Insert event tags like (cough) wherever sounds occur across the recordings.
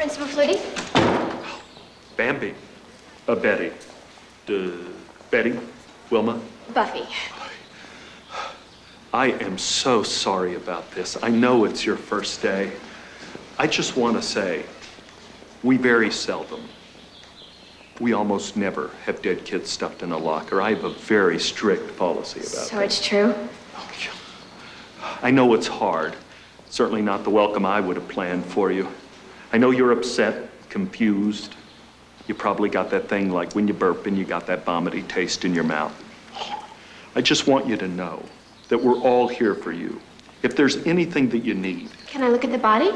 Principal Flutie? Bambi. Uh, Betty. Duh, Betty? Wilma? Buffy. I am so sorry about this. I know it's your first day. I just want to say, we very seldom, we almost never have dead kids stuffed in a locker. I have a very strict policy about that. So it's true? I know it's hard. Certainly not the welcome I would have planned for you. I know you're upset, confused. You probably got that thing like when you burp and you got that vomity taste in your mouth. I just want you to know that we're all here for you. If there's anything that you need, Can I look at the body?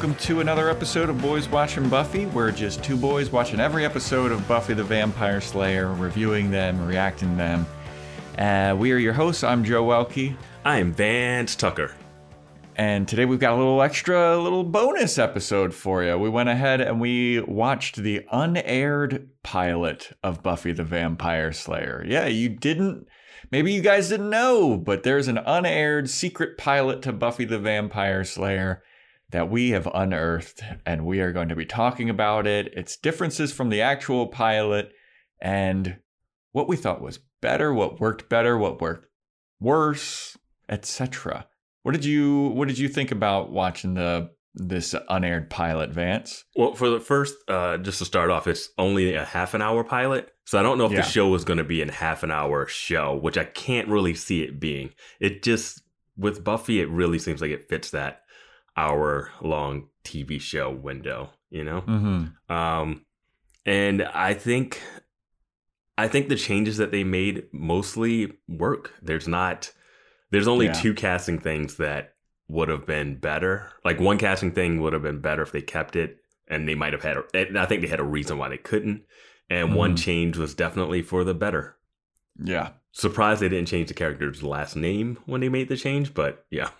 Welcome to another episode of Boys Watching Buffy. We're just two boys watching every episode of Buffy the Vampire Slayer, reviewing them, reacting to them. Uh, we are your hosts. I'm Joe Welke, I am Vance Tucker. and today we've got a little extra, little bonus episode for you. We went ahead and we watched the unaired pilot of Buffy the Vampire Slayer. Yeah, you didn't. Maybe you guys didn't know, but there's an unaired secret pilot to Buffy the Vampire Slayer that we have unearthed, and we are going to be talking about it, its differences from the actual pilot, and what we thought was better, what worked better, what worked worse, etc. What did you What did you think about watching the this unaired pilot, Vance? Well, for the first, uh, just to start off, it's only a half an hour pilot. So I don't know if Yeah. the show is going to be a half an hour show, which I can't really see it being. It just, with Buffy, it really seems like it fits that hour long TV show window, you know? Mm-hmm. Um, and I think, I think the changes that they made mostly work. There's not, there's only Yeah. two casting things that would have been better. Like one casting thing would have been better if they kept it, and they might have had. A, I think they had a reason why they couldn't. And one Mhm. change was definitely for the better. Yeah. Surprised they didn't change the character's last name when they made the change, but yeah.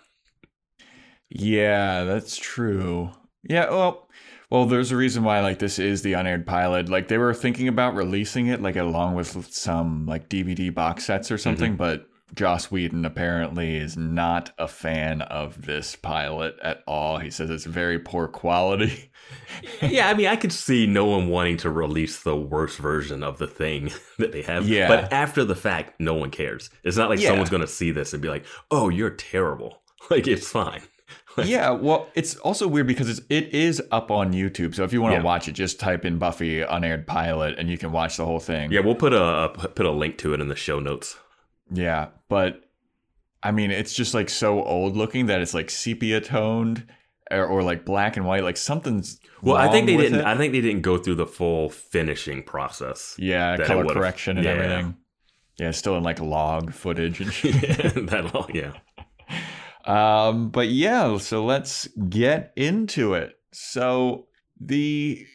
Yeah, that's true. Yeah, well, well, there's a reason why like this is the unaired pilot. Like they were thinking about releasing it like along with some like DVD box sets or mm-hmm. something, but Joss Whedon apparently is not a fan of this pilot at all. He says it's very poor quality. (laughs) yeah, I mean, I could see no one wanting to release the worst version of the thing (laughs) that they have. Yeah. But after the fact, no one cares. It's not like Yeah. someone's going to see this and be like, oh, you're terrible. (laughs) Like, it's fine. (laughs) yeah, well, it's also weird because it's, it is up on YouTube. So if you want to Yeah. watch it, just type in Buffy unaired pilot and you can watch the whole thing. Yeah, we'll put a put a link to it in the show notes. Yeah, but I mean, it's just like so old looking that it's like sepia toned or, or like black and white. Like something's Well, I think they didn't. it. I think they didn't go through the full finishing process. yeah, color correction and yeah. everything. Yeah, still in like log footage and (laughs) shit. that all, yeah. Um, but yeah, so let's get into it. So the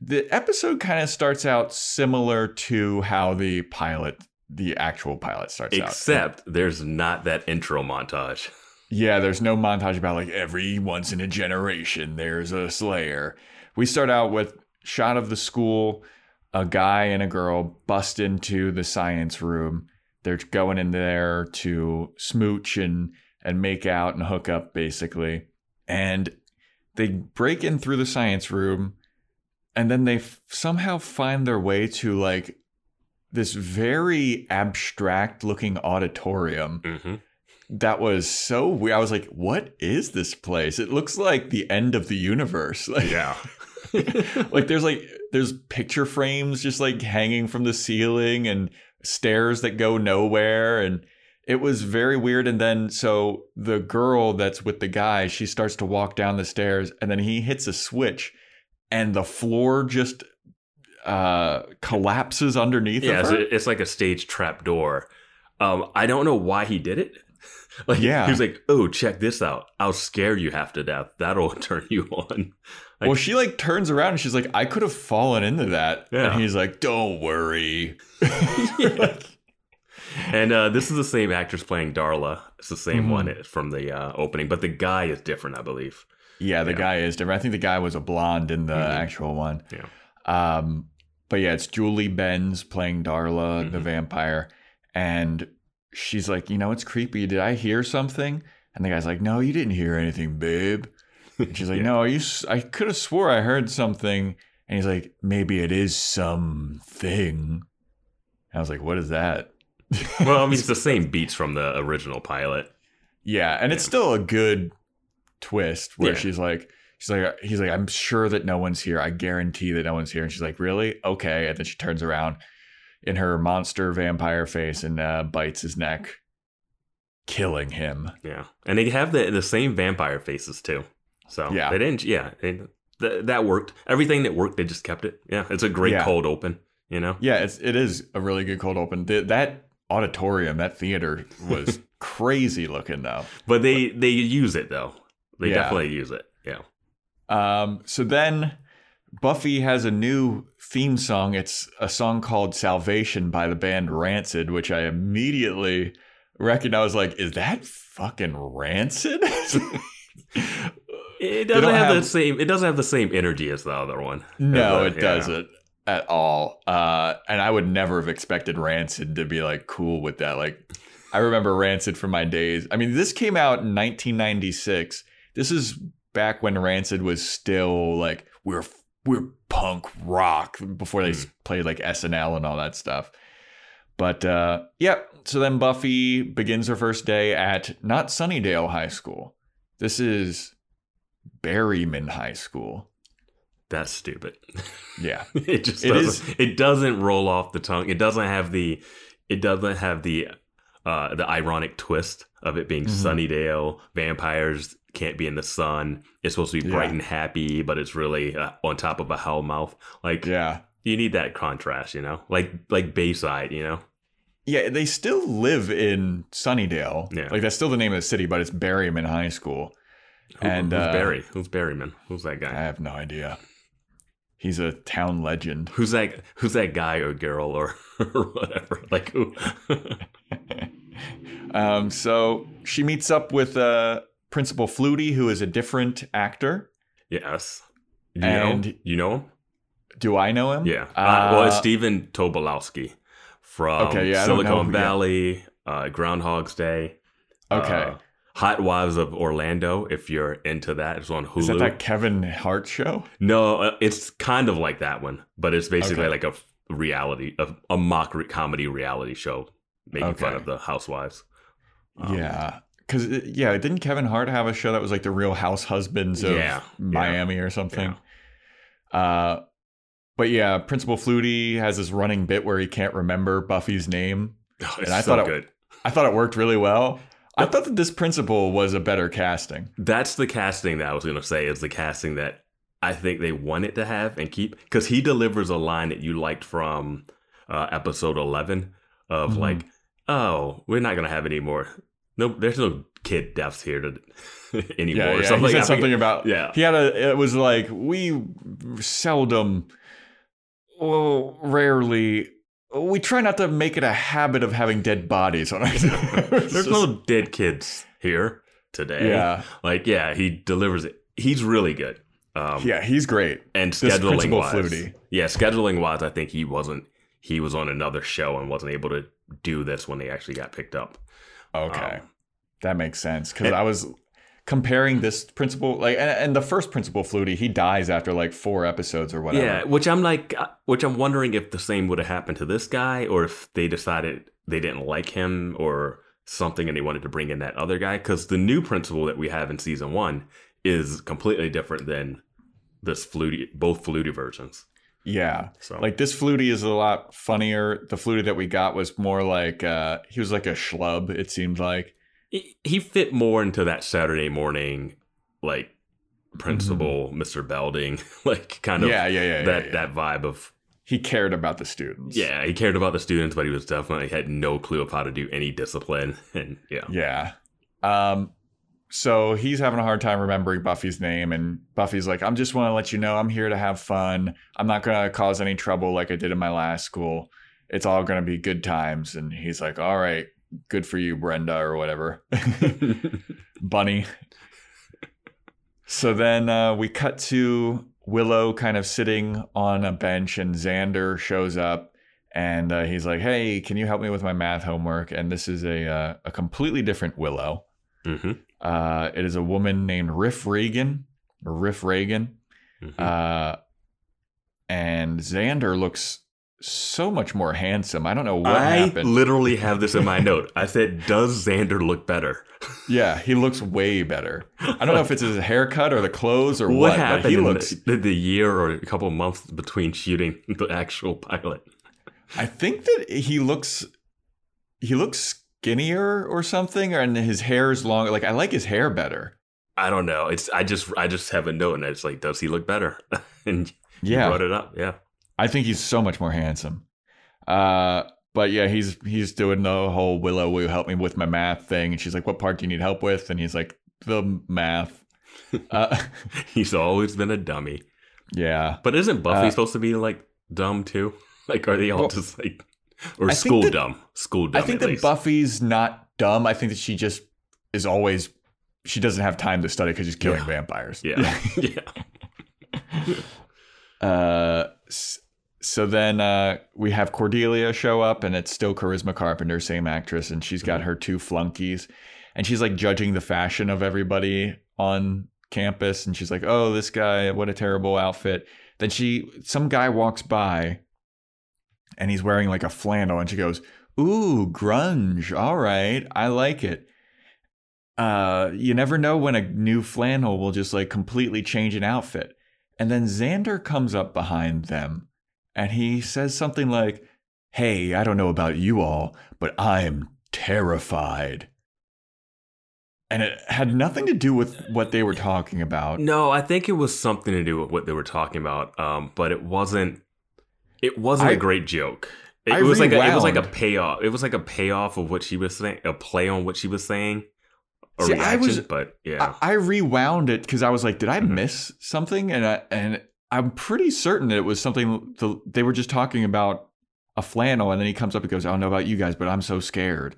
the episode kind of starts out similar to how the pilot, the actual pilot starts out. Except there's not that intro montage. Yeah, there's no montage about like every once in a generation there's a slayer. We start out with shot of the school, a guy and a girl bust into the science room. They're going in there to smooch and and make out and hook up basically. And they break in through the science room and then they f- somehow find their way to like this very abstract looking auditorium hmm that was so weird. I was like, what is this place? It looks like the end of the universe. (laughs) Like, Yeah. (laughs) like there's like there's picture frames just like hanging from the ceiling and stairs that go nowhere and it was very weird and then so the girl that's with the guy she starts to walk down the stairs and then he hits a switch and the floor just uh collapses underneath yeah, her. it's like a stage trap door. Um, I don't know why he did it. (laughs) Like, Yeah. he was like, "Oh, check this out! I'll scare you half to death. That'll (laughs) turn you on." Like- well, she like turns around and she's like, I could have fallen into that. Yeah. And he's like, Don't worry. (laughs) Yeah. And uh, this is the same actress playing Darla. It's the same Mhm. one from the uh, opening, but the guy is different, I believe. Yeah, the Yeah. guy is different. I think the guy was a blonde in the Mhm. actual one. Yeah. Um, but yeah, it's Julie Benz playing Darla, the Mhm. vampire, and she's like, you know, it's creepy. Did I hear something? And the guy's like, no, you didn't hear anything, babe. And she's like, (laughs) Yeah. no, you. s- I could have swore I heard something. And he's like, maybe it is something. I was like, what is that? (laughs) Well, I mean, it's the same beats from the original pilot. Yeah, and it's still a good twist where Yeah. she's like, she's like, he's like, I'm sure that no one's here. I guarantee that no one's here. And she's like, really? Okay. And then she turns around in her monster vampire face and uh, bites his neck, killing him. Yeah, and they have the the same vampire faces too. So Yeah. they didn't. Yeah, they, th- that worked. Everything that worked, they just kept it. Yeah, it's a great Yeah. cold open. You know. Yeah, it's it is a really good cold open. The, that auditorium, that theater was (laughs) crazy looking though. But they they use it though. They Yeah. definitely use it. Yeah. Um, so then Buffy has a new theme song. It's a song called Salvation by the band Rancid, which I immediately recognized. Like, is that fucking Rancid? (laughs) It doesn't have, the same. It doesn't have the same energy as the other one. no, it yeah. doesn't at all. Uh, and I would never have expected Rancid to be like cool with that. Like, I remember Rancid from my days. I mean, this came out in 1996. This is back when Rancid was still like we're we're punk rock before they Hmm. played like SNL and all that stuff. But uh, yep. So then Buffy begins her first day at not Sunnydale High School. This is Berryman High School. That's stupid. Yeah. (laughs) it just It doesn't. It doesn't roll off the tongue. It doesn't have the. It doesn't have the. Uh, the ironic twist of it being Mhm. Sunnydale, vampires can't be in the sun. It's supposed to be bright Yeah. and happy, but it's really uh, on top of a hell mouth. Like Yeah. you need that contrast, you know, like like Bayside, you know. Yeah, they still live in Sunnydale. Yeah. Like that's still the name of the city, but it's Berryman High School. Who, And, who's uh, Barry? Who's Barryman? Who's that guy? I have no idea. He's a town legend. Who's that? Who's that guy or girl or, (laughs) or whatever? Like who? (laughs) um, so she meets up with uh, Principal Flutie, who is a different actor. yes. You And- know? You know him? Do I know him? Yeah. Uh, well, it's Uh, Stephen Tobolowsky from Okay, yeah, Silicon who- yeah. Valley, uh, Groundhog's Day. Okay. Uh, Hot Wives of Orlando, if you're into that. It's on Hulu. is that that Kevin Hart show? No, uh, it's kind of like that one, but it's basically Okay. like a reality, a, a mock comedy reality show making fun of the housewives. Um, yeah. Because, yeah, didn't Kevin Hart have a show that was like the Real House Husbands of Yeah, Miami or something? Uh, but yeah, Principal Flutie has this running bit where he can't remember Buffy's name. Oh, it's And I so thought it- good. I thought it worked really well. I thought that this principal was a better casting. That's the casting that I was going to say is the casting that I think they wanted to have and keep because he delivers a line that you liked from uh, episode 11 of Mhm. like, oh, we're not going to have any more. No, there's no kid deaths here to (laughs) anymore. Yeah, yeah. something. he said something about Yeah. He had a. It was like we seldom, well, rarely. We try not to make it a habit of having dead bodies on our. (laughs) There's (laughs) no dead kids here today. Yeah, Like, yeah, he delivers it. He's really good. Um, yeah, he's great. and scheduling wise, Flutie. yeah, scheduling wise, I think he wasn't. He was on another show and wasn't able to do this when they actually got picked up. Okay, Um, that makes sense because and- I was comparing this principal like and, and the first principal Flutie he dies after like four episodes or whatever. Yeah, which I'm like, uh, which I'm wondering if the same would have happened to this guy, or if they decided they didn't like him or something, and they wanted to bring in that other guy. Because the new principal that we have in season one is completely different than this Flutie, both Flutie versions. yeah. So Like this Flutie is a lot funnier. The Flutie that we got was more like uh he was like a schlub. It seemed like. He, fit more into that Saturday morning, like principal Mr. Belding, (laughs) like kind of Mm-hmm. yeah, yeah, yeah, yeah, that yeah. that vibe of he cared about the students. yeah. He cared about the students, but he was definitely had no clue of how to do any discipline, (laughs) and yeah. Yeah. Um so he's having a hard time remembering Buffy's name and Buffy's like, "I'm just want to let you know I'm here to have fun. I'm not going to cause any trouble like I did in my last school." it's all going to be good times. And he's like, all right, good for you, Brenda, or whatever. (laughs) Bunny. So then uh, we cut to Willow kind of sitting on a bench, and Xander shows up. And uh, he's like, "Hey, can you help me with my math homework?" And this is a uh, a completely different Willow. hmm Uh, it is a woman named Riff Regan or Riff Reagan. hmm Uh, and Xander looks so much more handsome. I don't know what I happened. literally have this in my note. I said, "Does Xander look better?" (laughs) yeah, he looks way better. I don't know if it's his haircut or the clothes or What what. happened he in looks. the, the year or a couple of months between shooting (laughs) the actual pilot? I think that he looks. He looks skinnier or something, and his hair is long. Like I like his hair better. I don't know. It's I just I just have a note and it's like, does he look better? (laughs) and you Yeah, brought it up. Yeah. I think he's so much more handsome. Uh, but yeah, he's he's doing the whole Willow, will you help me with my math thing? And she's like, "What part do you need help with?" And he's like, "The math." (laughs) uh, (laughs) He's always been a dummy. yeah, But isn't Buffy Uh, supposed to be like dumb too? (laughs) Like, are they all Well, just like, or I school that- dumb? School dumb. I think at that least. Buffy's not dumb. I think that she just is always she doesn't have time to study because she's killing Yeah. vampires. Yeah. yeah. Uh, so then uh, we have Cordelia show up, and it's still Charisma Carpenter, same actress, and she's got her two flunkies, and she's like judging the fashion of everybody on campus, and she's like, "Oh, this guy, what a terrible outfit." Then she, some guy walks by, and he's wearing like a flannel, and she goes, "Ooh, grunge. All right, I like it." Uh, you never know when a new flannel will just like completely change an outfit. And then Xander comes up behind them and he says something like, Hey, I don't know about you all, but I'm terrified. And it had nothing to do with what they were talking about. No, I think it was something to do with what they were talking about. Um, but it wasn't. It wasn't I- a great joke. It I was like a, it was like a payoff. It was like a payoff of what she was saying, a play on what she was saying, See, I was- but yeah, I, I rewound it because I was like, did I Mhm. miss something? And I, and I'm pretty certain that it was something the, they were just talking about a flannel, and then he comes up and goes, "I don't know about you guys, but I'm so scared."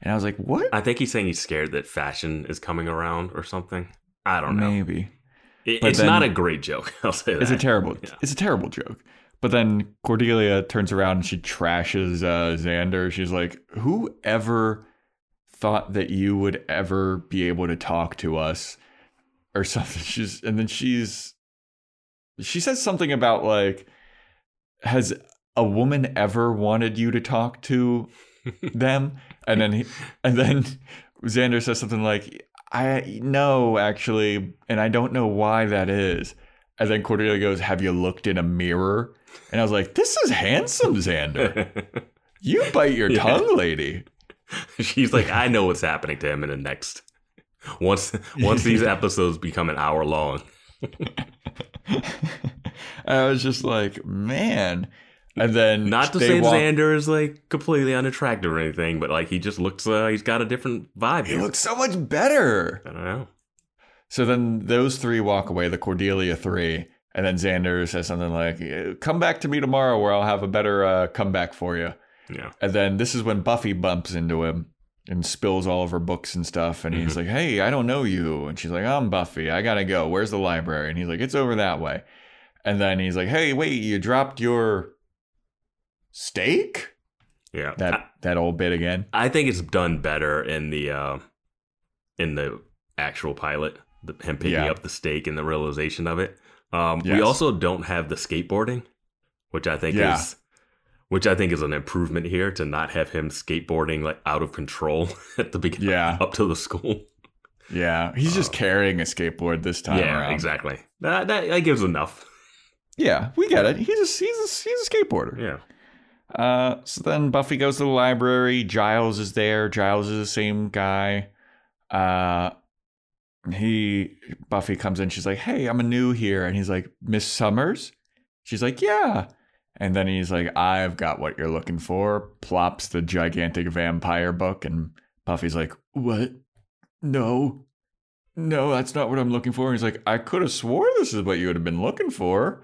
And I was like, "What?" I think he's saying he's scared that fashion is coming around or something. I don't know. Maybe It- it's then- not a great joke. (laughs) I'll say that. it's a terrible. Yeah. It's a terrible joke. But then Cordelia turns around and she trashes uh, Xander. She's like, "Whoever thought that you would ever be able to talk to us or (laughs) something?" She's and then she's she says something about like, "Has a woman ever wanted you to talk to (laughs) them?" And then he, and then Xander says something like, "I no, actually, and I don't know why that is." And then Cordelia goes, "Have you looked in a mirror?" And I was like, "This is handsome, Xander. You bite your (laughs) Yeah. tongue, lady." (laughs) She's like, I know what's happening to him in the next. Once once these episodes become an hour long. I was just like, "Man." And then Not to say walk- Xander is like completely unattractive or anything, but like he just looks uh, he's got a different vibe. he here. looks so much better. I don't know. So then those three walk away, the Cordelia three, and then Xander says something like, "Come back to me tomorrow, where I'll have a better uh, comeback for you." Yeah. And then this is when Buffy bumps into him and spills all of her books and stuff. And he's like, Hey, I don't know you. And she's like, I'm Buffy. I got to go. Where's the library? And he's like, It's over that way. And then he's like, Hey, wait, you dropped your stake? Yeah. That I, that old bit again. I think it's done better in the uh in the actual pilot, the, him picking Yeah. up the stake and the realization of it. Um we also don't have the skateboarding, which I think Yeah. is which I think is an improvement here to not have him skateboarding like out of control (laughs) at the beginning Yeah. (laughs) up to the school. Yeah. He's just carrying a skateboard this time yeah, around. exactly. That, that that gives enough. Yeah, we get it. He's a, he's a, he's a skateboarder. Yeah. Uh, so then Buffy goes to the library. Giles is there. Giles is the same guy. Uh, he Buffy comes in. She's like, "Hey, I'm a new here," and he's like, "Miss Summers." She's like, "Yeah." And then he's like, "I've got what you're looking for." Plops the gigantic vampire book, and Buffy's like, "What? No, no, that's not what I'm looking for." And he's like, "I could have swore this is what you would have been looking for."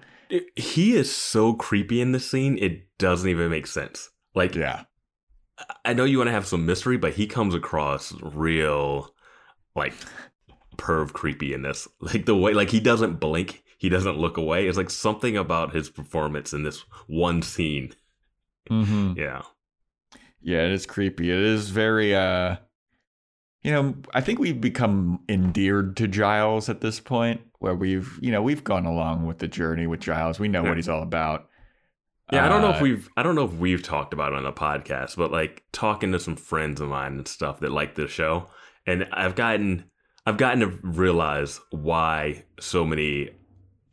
he is so creepy in this scene. It doesn't even make sense. Like, Yeah. I know you want to have some mystery, but he comes across real, like, perv creepy in this. (laughs) Like the way, like he doesn't blink, he doesn't look away. It's like something about his performance in this one scene. hmm (laughs) Yeah, Yeah, it is creepy. It is very uh you know, I think we've become endeared to Giles at this point where we've, you know, we've gone along with the journey with Giles. We know Yeah. what he's all about. yeah. I don't know if Uh, we've, I don't know if we've talked about it on the podcast, but like talking to some friends of mine and stuff that like the show, and I've gotten, I've gotten to realize why so many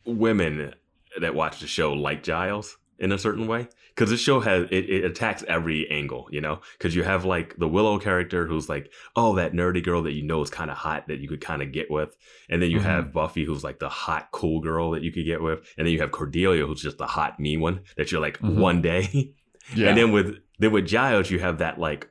women that watch the show like Giles in a certain way. Because this show has it, it attacks every angle, you know. Because you have like the Willow character who's like, oh, that nerdy girl that you know is kind of hot that you could kind of get with, and then you Mhm. have Buffy who's like the hot cool girl that you could get with, and then you have Cordelia who's just the hot mean one that you're like Mhm. one day, (laughs) Yeah. and then with then with Giles you have that like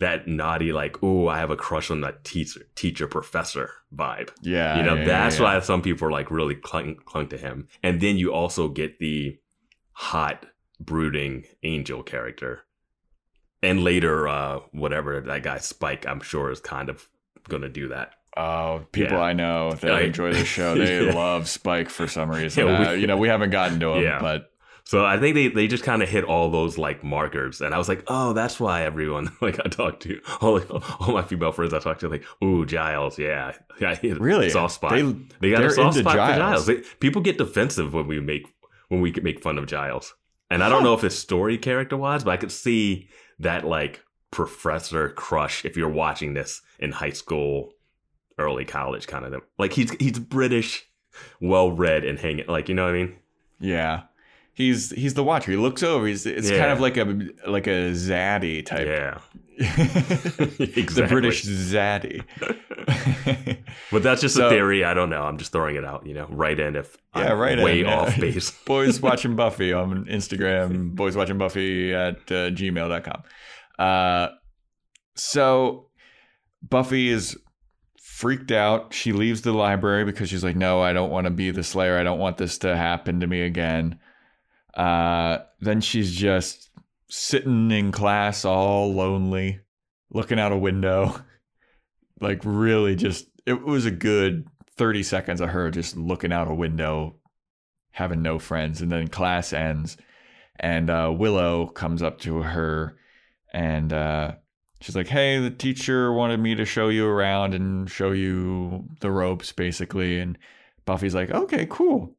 that naughty like, oh, I have a crush on that teacher teacher professor vibe. yeah. You know, yeah, that's yeah. why some people are like really clung, clung to him. And then you also get the hot, brooding angel character. And later, uh, whatever that guy Spike, I'm sure is kind of gonna do that. Oh, people Yeah. I know that enjoy the show, (laughs) they Yeah. love Spike for some reason. Yeah, we- Uh, you know, we haven't gotten to him, but So I think they, they just kind of hit all those like markers, and I was like, oh, that's why everyone (laughs) like I talked to all all my female friends I talked to like, ooh, Giles, yeah, (laughs) yeah, really, soft spot. They, They got a soft spot for Giles. Giles. They- people get defensive when we make when we make fun of Giles, and I don't know if it's story character wise, but I could see that like professor crush if you're watching this in high school, early college kind of thing. Like he's he's British, well read, and hanging like you know what I mean. yeah. He's he's the watcher. He looks over. He's it's Yeah. kind of like a like a zaddy type. Yeah, (laughs) Exactly. the British zaddy. (laughs) but that's just So- a theory. I don't know. I'm just throwing it out. You know, right in if Yeah, I'm right in, way yeah. off (laughs) base. boys watching Buffy on Instagram, boys watching Buffy at uh, gmail.com. Uh, so Buffy is freaked out. She leaves the library because she's like, no, I don't want to be the Slayer. I don't want this to happen to me again. Uh, then she's just sitting in class all lonely, looking out a window. (laughs) Like, really, just it was a good 30 seconds of her just looking out a window, having no friends. And then class ends, and uh, Willow comes up to her and uh, she's like, Hey, the teacher wanted me to show you around and show you the ropes, basically. And Buffy's like, Okay, cool.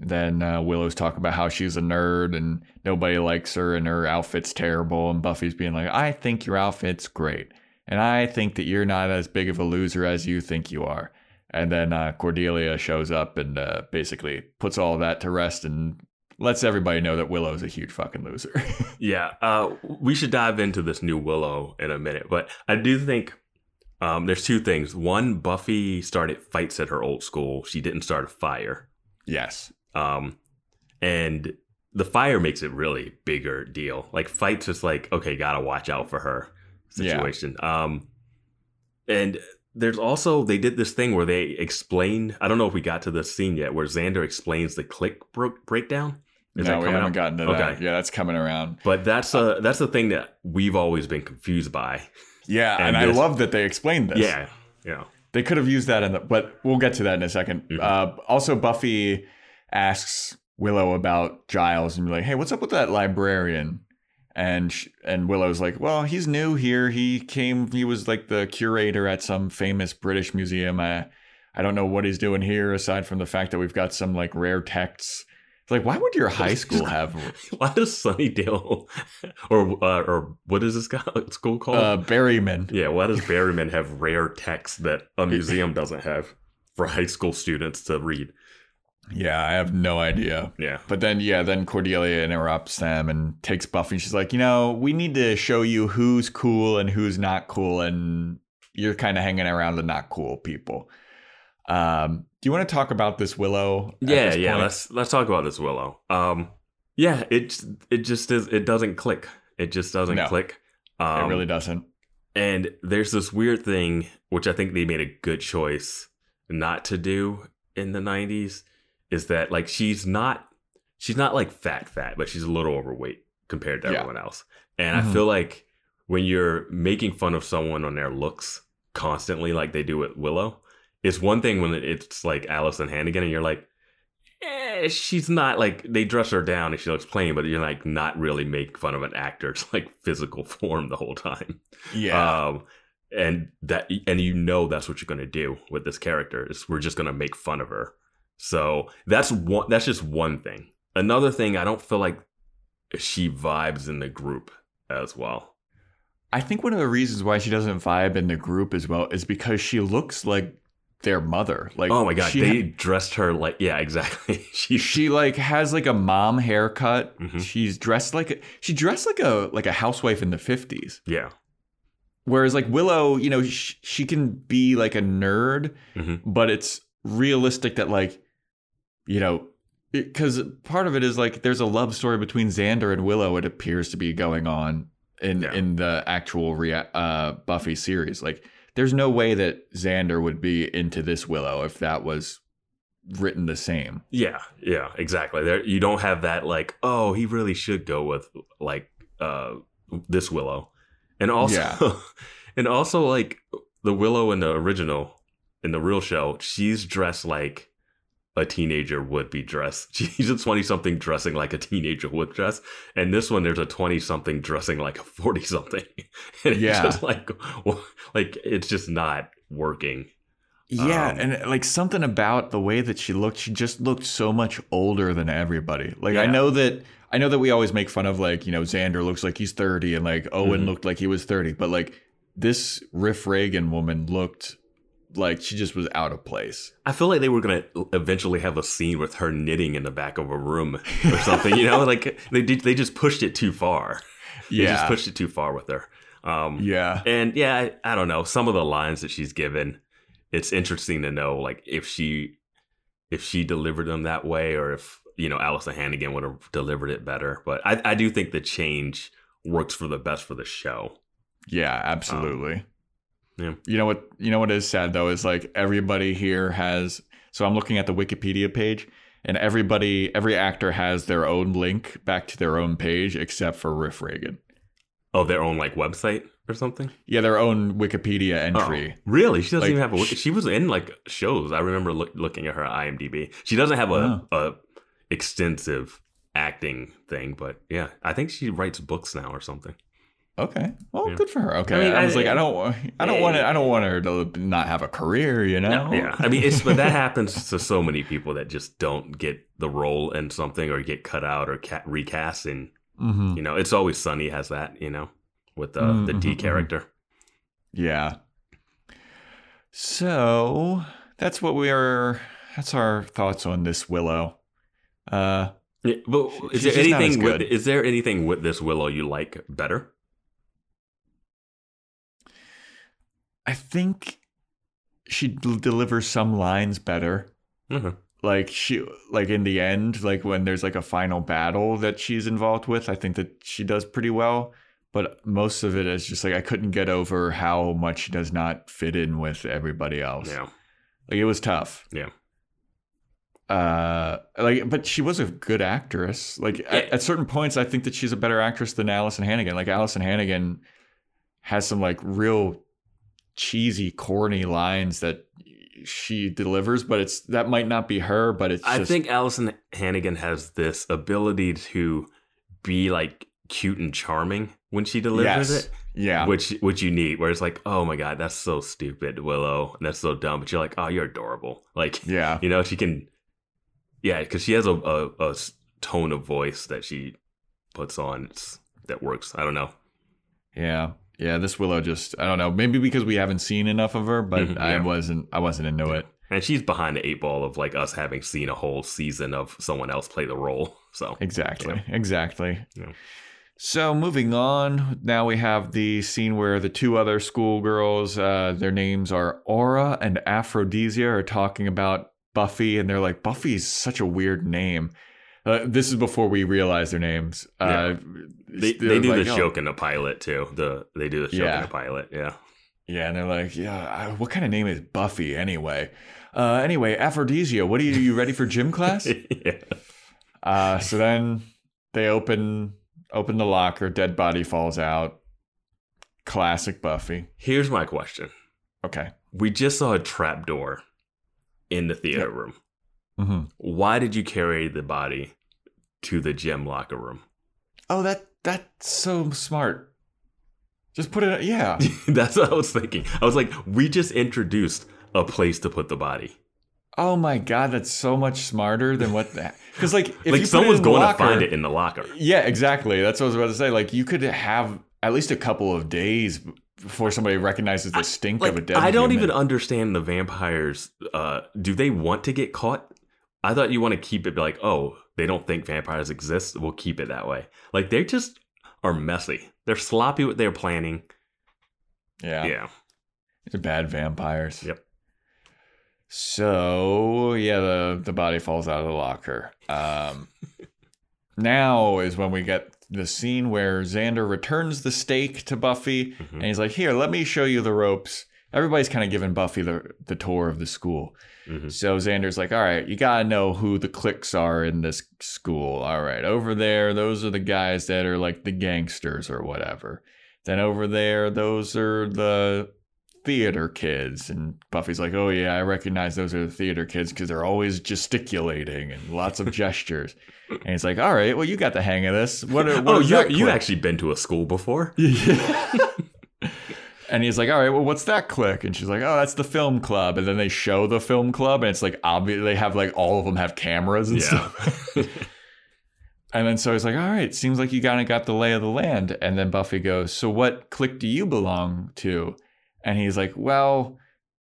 Then uh, Willow's talking about how she's a nerd and nobody likes her and her outfit's terrible. And Buffy's being like, I think your outfit's great. And I think that you're not as big of a loser as you think you are. And then uh, Cordelia shows up and uh, basically puts all that to rest and lets everybody know that Willow's a huge fucking loser. (laughs) Yeah, uh, we should dive into this new Willow in a minute, but I do think um, there's two things. One, Buffy started fights at her old school. She didn't start a fire, yes. Um, and the fire makes it really bigger deal. Like fights just like okay, gotta watch out for her Yeah. situation. Um, and there's also they did this thing where they explained. I don't know if we got to the scene yet, where Xander explains the clique bro- breakdown. Is no, that we haven't up? gotten to that. Okay. Yeah, that's coming around. But that's uh that's the thing that we've always been confused by. Yeah, And and, I love that they explained this. Yeah, yeah, They could have used that in the, but we'll get to that in a 2nd Mhm. Uh, also, Buffy asks Willow about Giles and be like, "Hey, what's up with that librarian?" And sh- and Willow's like, "Well, he's new here. He came. He was like the curator at some famous British museum. I I don't know what he's doing here aside from the fact that we've got some like rare texts." It's like, why would your (laughs) high school have (laughs) Why does Sunnydale (laughs) or uh, or what is this school called? uh, Berryman? yeah, why does Berryman have rare texts that a museum doesn't have for high school students to read? Yeah, I have no idea. Yeah, But then, yeah, then Cordelia interrupts them and takes Buffy. She's like, you know, we need to show you who's cool and who's not cool, and you're kind of hanging around the not cool people. Um, do you want to talk about this Willow? yeah, this yeah. Let's let's talk about this Willow. Um, yeah, it it just is. It doesn't click. It just doesn't No. click. it Um, really doesn't. And there's this weird thing, which I think they made a good choice not to do in the 90s, is that like she's not she's not like fat fat, but she's a little overweight compared to Yeah. everyone else. And Mhm. I feel like when you're making fun of someone on their looks constantly, like they do with Willow, it's one thing when it's like Alyson Hannigan, and you're like, eh, she's not like they dress her down and she looks plain, but you're like not really make fun of an actor's (laughs) like physical form the whole time. Yeah. Um, and that and you know that's what you're gonna do with this character is we're just gonna make fun of her. So that's one that's just one thing. Another thing, I don't feel like she vibes in the group as well. I think one of the reasons why she doesn't vibe in the group as well is because she looks like their mother. Like oh my god, they dressed her like yeah, exactly. (laughs) she she like has like a mom haircut. Mhm. She's dressed like a, she dressed like a like a housewife in the fifties. yeah. Whereas like Willow, you know, she, she can be like a nerd, Mhm. but it's realistic that like, you know, because part of it is like there's a love story between Xander and Willow. It appears to be going on in Yeah. in the actual rea- uh, Buffy series. Like, there's no way that Xander would be into this Willow if that was written the same. Yeah, yeah, exactly. There you don't have that like, oh, he really should go with like uh this Willow. And also Yeah. (laughs) and also like the Willow in the original in the real show, she's dressed like a teenager would be dressed. (laughs) She's a 20 something dressing like a teenager would dress. And this one there's a 20 something dressing like a 40 something. (laughs) And it's Yeah. just like like it's just not working. Yeah, Um, and like something about the way that she looked, she just looked so much older than everybody. Like I know that I know that we always make fun of like, you know, Xander looks like he's 30 and like Owen Mhm. looked like he was 30, but like this Riff Reagan woman looked like she just was out of place. I feel like they were gonna eventually have a scene with her knitting in the back of a room or something. you know, like they did, they just pushed it too far. They just Yeah. pushed it too far with her. Um, Yeah. and yeah, I, I don't know. Some of the lines that she's given, it's interesting to know, like if she if she delivered them that way, or if you know Alyson Hannigan would have delivered it better. But I, I do think the change works for the best for the show. Yeah, absolutely. Yeah. You know what you know what is sad though is like everybody here has so I'm looking at the Wikipedia page and everybody every actor has their own link back to their own page except for Riff Reagan. Oh, their own like website or something. Yeah, their own Wikipedia oh, entry. Oh, really? She doesn't Like, even have a. sh- She was in like shows. I remember look, looking at her IMDb. She doesn't have a, a extensive acting thing, but yeah, I think she writes books now or something. Okay. Well, Yeah. good for her. Okay. I I, mean, was I- like, I don't, I don't want to, I don't want her to not have a career. You know? Yeah, I mean, it's but that happens to so many people that just don't get the role in something or get cut out or ca- recast, and hmm you know, it's always Sunny has that, you know, with the the Mhm, Dee mhm. character. Yeah. So that's what we are. That's our thoughts on this Willow. Uh, Yeah, but is there just not as anything? With, good. is there anything with this Willow you like better? I think she d- delivers some lines better. Mhm. Like she, like in the end, like when there's like a final battle that she's involved with, I think that she does pretty well. But most of it is just like I couldn't get over how much she does not fit in with everybody else. Yeah, Like it was tough. Yeah. Uh, like, but she was a good actress. Like at, at certain points, I think that she's a better actress than Alyson Hannigan. Like Alyson Hannigan has some like real cheesy, corny lines that she delivers, but it's that might not be her. But it's I just, think Alyson Hannigan has this ability to be like cute and charming when she delivers yes, it. yeah, which which you need where it's like oh my god that's so stupid willow and that's so dumb but you're like oh you're adorable like yeah, you know she can yeah because she has a a tone of voice that she puts on it's, that works i don't know yeah, yeah. This Willow just I don't know. Maybe because we haven't seen enough of her, but Mhm, I wasn't I wasn't into it. and she's behind the eight ball of like us having seen a whole season of someone else play the role (laughs) so Exactly. Exactly. Yeah. So moving on, now we have the scene where the two other schoolgirls, uh, their names are Aura and Aphrodisia, are talking about Buffy, and they're like, "Buffy's such a weird name." Uh, this is before we realize their names. Uh, they, they're they do like, the "Oh." joke in the pilot too the they do the joke Yeah. in the pilot yeah Yeah, and they're like, "Yeah, what kind of name is Buffy anyway?" Uh, anyway, Aphrodisia, what are you? You ready for gym (laughs) class? yeah Uh, so then they open open the locker. Dead body falls out. Classic Buffy. Here's my question. Okay. We just saw a trap door in the theater Yep. room. Hmm Why did you carry the body to the gym locker room? Oh, that that's so smart. Just put it. Yeah. (laughs) That's what I was thinking. I was like, we just introduced a place to put the body. Oh my god, that's so much smarter than what that. Because like, if like someone's going locker, to find it in the locker. Yeah, exactly. That's what I was about to say. Like, you could have at least a couple of days before somebody recognizes the stink Like of a dead. I don't human. even understand the vampires. Uh, do they want to get caught? I thought you want to keep it like, oh, they don't think vampires exist. We'll keep it that way. Like they just are messy. They're sloppy with their planning. Yeah, Yeah. they're bad vampires. Yep. So yeah, the the body falls out of the locker. Um, (laughs) now is when we get the scene where Xander returns the stake to Buffy, Mhm. and he's like, "Here, let me show you the ropes." Everybody's kind of giving Buffy the the tour of the school. Mhm. So Xander's like, "All right, you gotta know who the cliques are in this school. All right, over there, those are the guys that are like the gangsters or whatever. Then over there, those are the theater kids." And Buffy's like, "Oh yeah, I recognize those are the theater kids because they're always gesticulating and lots of (laughs) gestures." And he's like, "All right, well, you got the hang of this. What? are- what oh, you you actually been to a school before? (laughs) (laughs) And he's like, all right, well, what's that clique? And she's like, oh, that's the film club. And then they show the film club, and it's like obvious they have like all of them have cameras and stuff. (laughs) And then so he's like, all right, seems like you kind of got the lay of the land. And then Buffy goes, so what clique do you belong to? And he's like, well,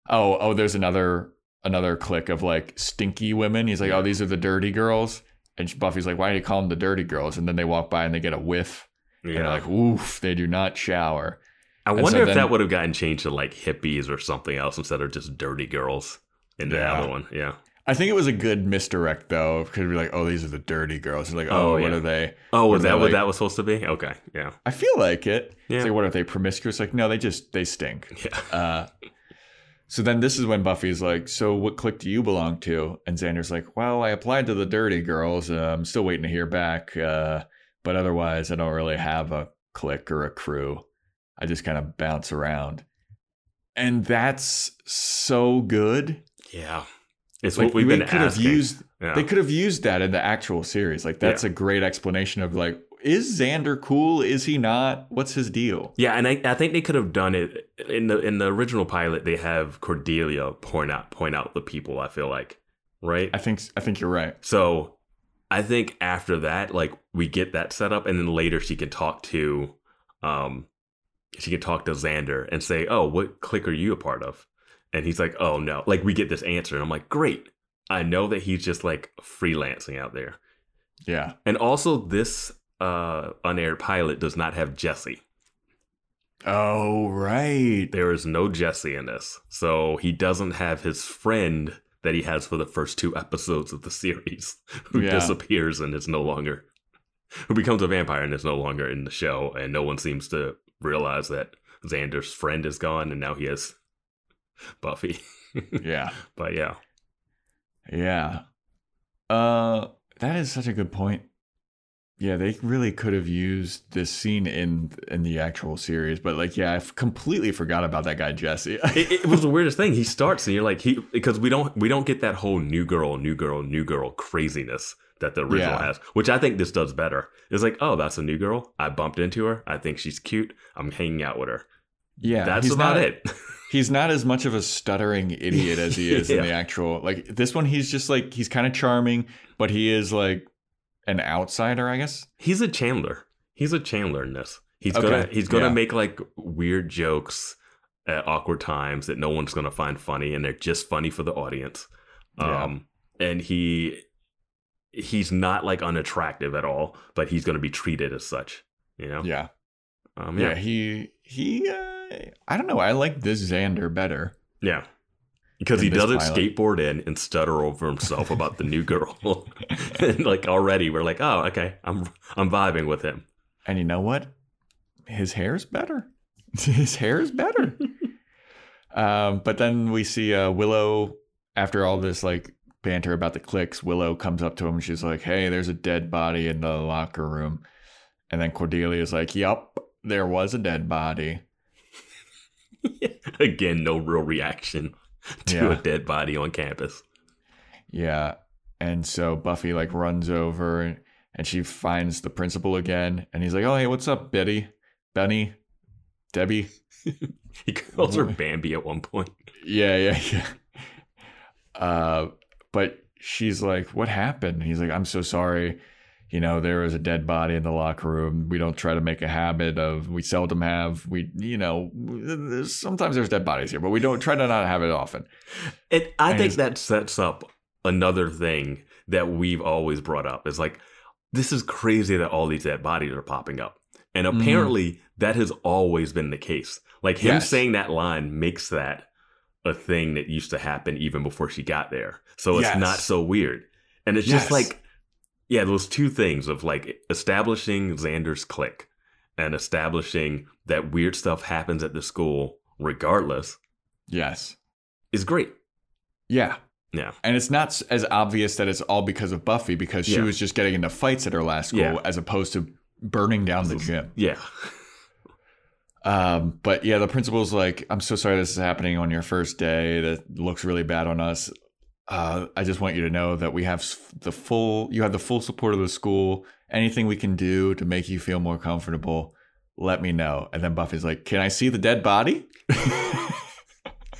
oh, oh, there's another another clique of like stinky women. He's like, oh, these are the dirty girls. And Buffy's like, why do you call them the dirty girls? And then they walk by and they get a whiff. And they're like, oof, they do not shower. I and wonder so if then- that would have gotten changed to like hippies or something else instead of just dirty girls in the Yeah. other one. Yeah. I think it was a good misdirect though, because we're like, oh, these are the dirty girls. It's like, Oh, oh, what are they? Oh, was that what like- that was supposed to be? Okay. Yeah. I feel like it. Yeah. It's like, what are they promiscuous? Like, no, they just they stink. (laughs) Yeah. Uh, so then this is when Buffy's like, so what clique do you belong to? And Xander's like, well, I applied to the dirty girls. Uh, I'm still waiting to hear back. Uh, but otherwise, I don't really have a clique or a crew. I just kind of bounce around. And that's so good. Yeah. It's Like what we've we been could have asking. used Yeah. They could have used that in the actual series. Like that's a great explanation of like, is Xander cool? Is he not? What's his deal? Yeah, and I, I think they could have done it in the in the original pilot. They have Cordelia point out point out the people. I feel like, right? I think I think you're right. So I think after that, like we get that set up, and then later she can talk to, um, she can talk to Xander and say, "Oh, what clique are you a part of?" And he's like, "Oh no!" Like we get this answer, and I'm like, "Great!" I know that he's just like freelancing out there, Yeah. and also this uh unaired pilot does not have Jesse. Oh right. There is no Jesse in this. So he doesn't have his friend that he has for the first two episodes of the series, (laughs) who Yeah. disappears and is no longer, who becomes a vampire and is no longer in the show. And no one seems to realize that Xander's friend is gone and now he has Buffy. (laughs) Yeah. but yeah. Yeah. Uh that is such a good point. Yeah, they really could have used this scene in in the actual series, but like yeah, I completely forgot about that guy Jesse. (laughs) It, it was the weirdest thing. He starts and you're like he because we don't we don't get that whole new girl, new girl, new girl craziness that the original Yeah. has, which I think this does better. It's like, oh, that's a new girl. I bumped into her. I think she's cute. I'm hanging out with her. yeah, that's about not- it. (laughs) He's not as much of a stuttering idiot as he is in (laughs) the actual like this one he's just like he's kind of charming, but he is like an outsider, I guess. he's a Chandler. He's a Chandler in this. He's Okay, gonna he's gonna yeah. make like weird jokes at awkward times that no one's gonna find funny, and they're just funny for the audience. Yeah. Um, and he he's not like unattractive at all, but he's gonna be treated as such. You know. Yeah. Um, Yeah, yeah. he he uh, I don't know, I like this Xander better. Yeah. Because he doesn't pilot. skateboard in and stutter over himself about the new girl. (laughs) (laughs) and like already we're like, oh, okay, I'm I'm vibing with him. And you know what? His hair's better. (laughs) His hair is better. um, but then we see uh, Willow after all this like banter about the cliques, Willow comes up to him she's like, Hey, there's a dead body in the locker room. And then Cordelia's like, Yup, there was a dead body. (laughs) Again, no real reaction (laughs) to Yeah. a dead body on campus. Yeah. And so Buffy like runs over and, and she finds the principal again. And he's like, Oh, hey, what's up, Betty? Benny? Debbie? (laughs) He calls her Bambi at one point. Yeah, yeah, yeah. Uh, but she's like, "What happened?" He's like, "I'm so sorry. You know, there was a dead body in the locker room. We don't try to make a habit of. We seldom have. We, you know, there's, sometimes there's dead bodies here, but we don't try to not have it often." And I And think that sets up another thing that we've always brought up. Is like, this is crazy that all these dead bodies are popping up. And Mhm. apparently that has always been the case. Like him Yes. saying that line makes that a thing that used to happen even before she got there. So it's Yes. not so weird. And it's Yes. just like, yeah, those two things of like establishing Xander's clique and establishing that weird stuff happens at the school regardless Yes. is great. Yeah. Yeah. And it's not as obvious that it's all because of Buffy because she Yeah. was just getting into fights at her last school Yeah. as opposed to burning down the gym. Yeah. (laughs) Um, but yeah, the principal's like, I'm so sorry this is happening on your first day. That looks really bad on us. Uh, I just want you to know that we have the full, you have the full support of the school. Anything we can do to make you feel more comfortable, let me know. And then Buffy's like, Can I see the dead body?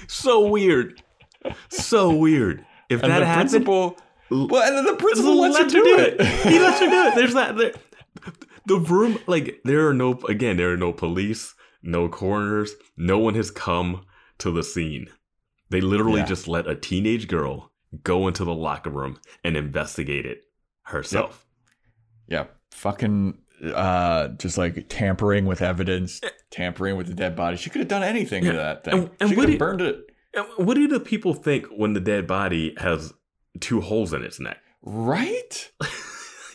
So weird. So weird. If And that happened, principal, well, and then the principal lets her let do it. he lets her do it. There's that. There, the room, like there are no. Again, there are no police, no coroners. No one has come to the scene. They literally Yeah. just let a teenage girl go into the locker room and investigate it herself. Yeah, fucking uh just like tampering with evidence, tampering with the dead body. She could have done anything to that thing. And- and she could have burned it. And What do the people think when the dead body has two holes in its neck? Right? (laughs)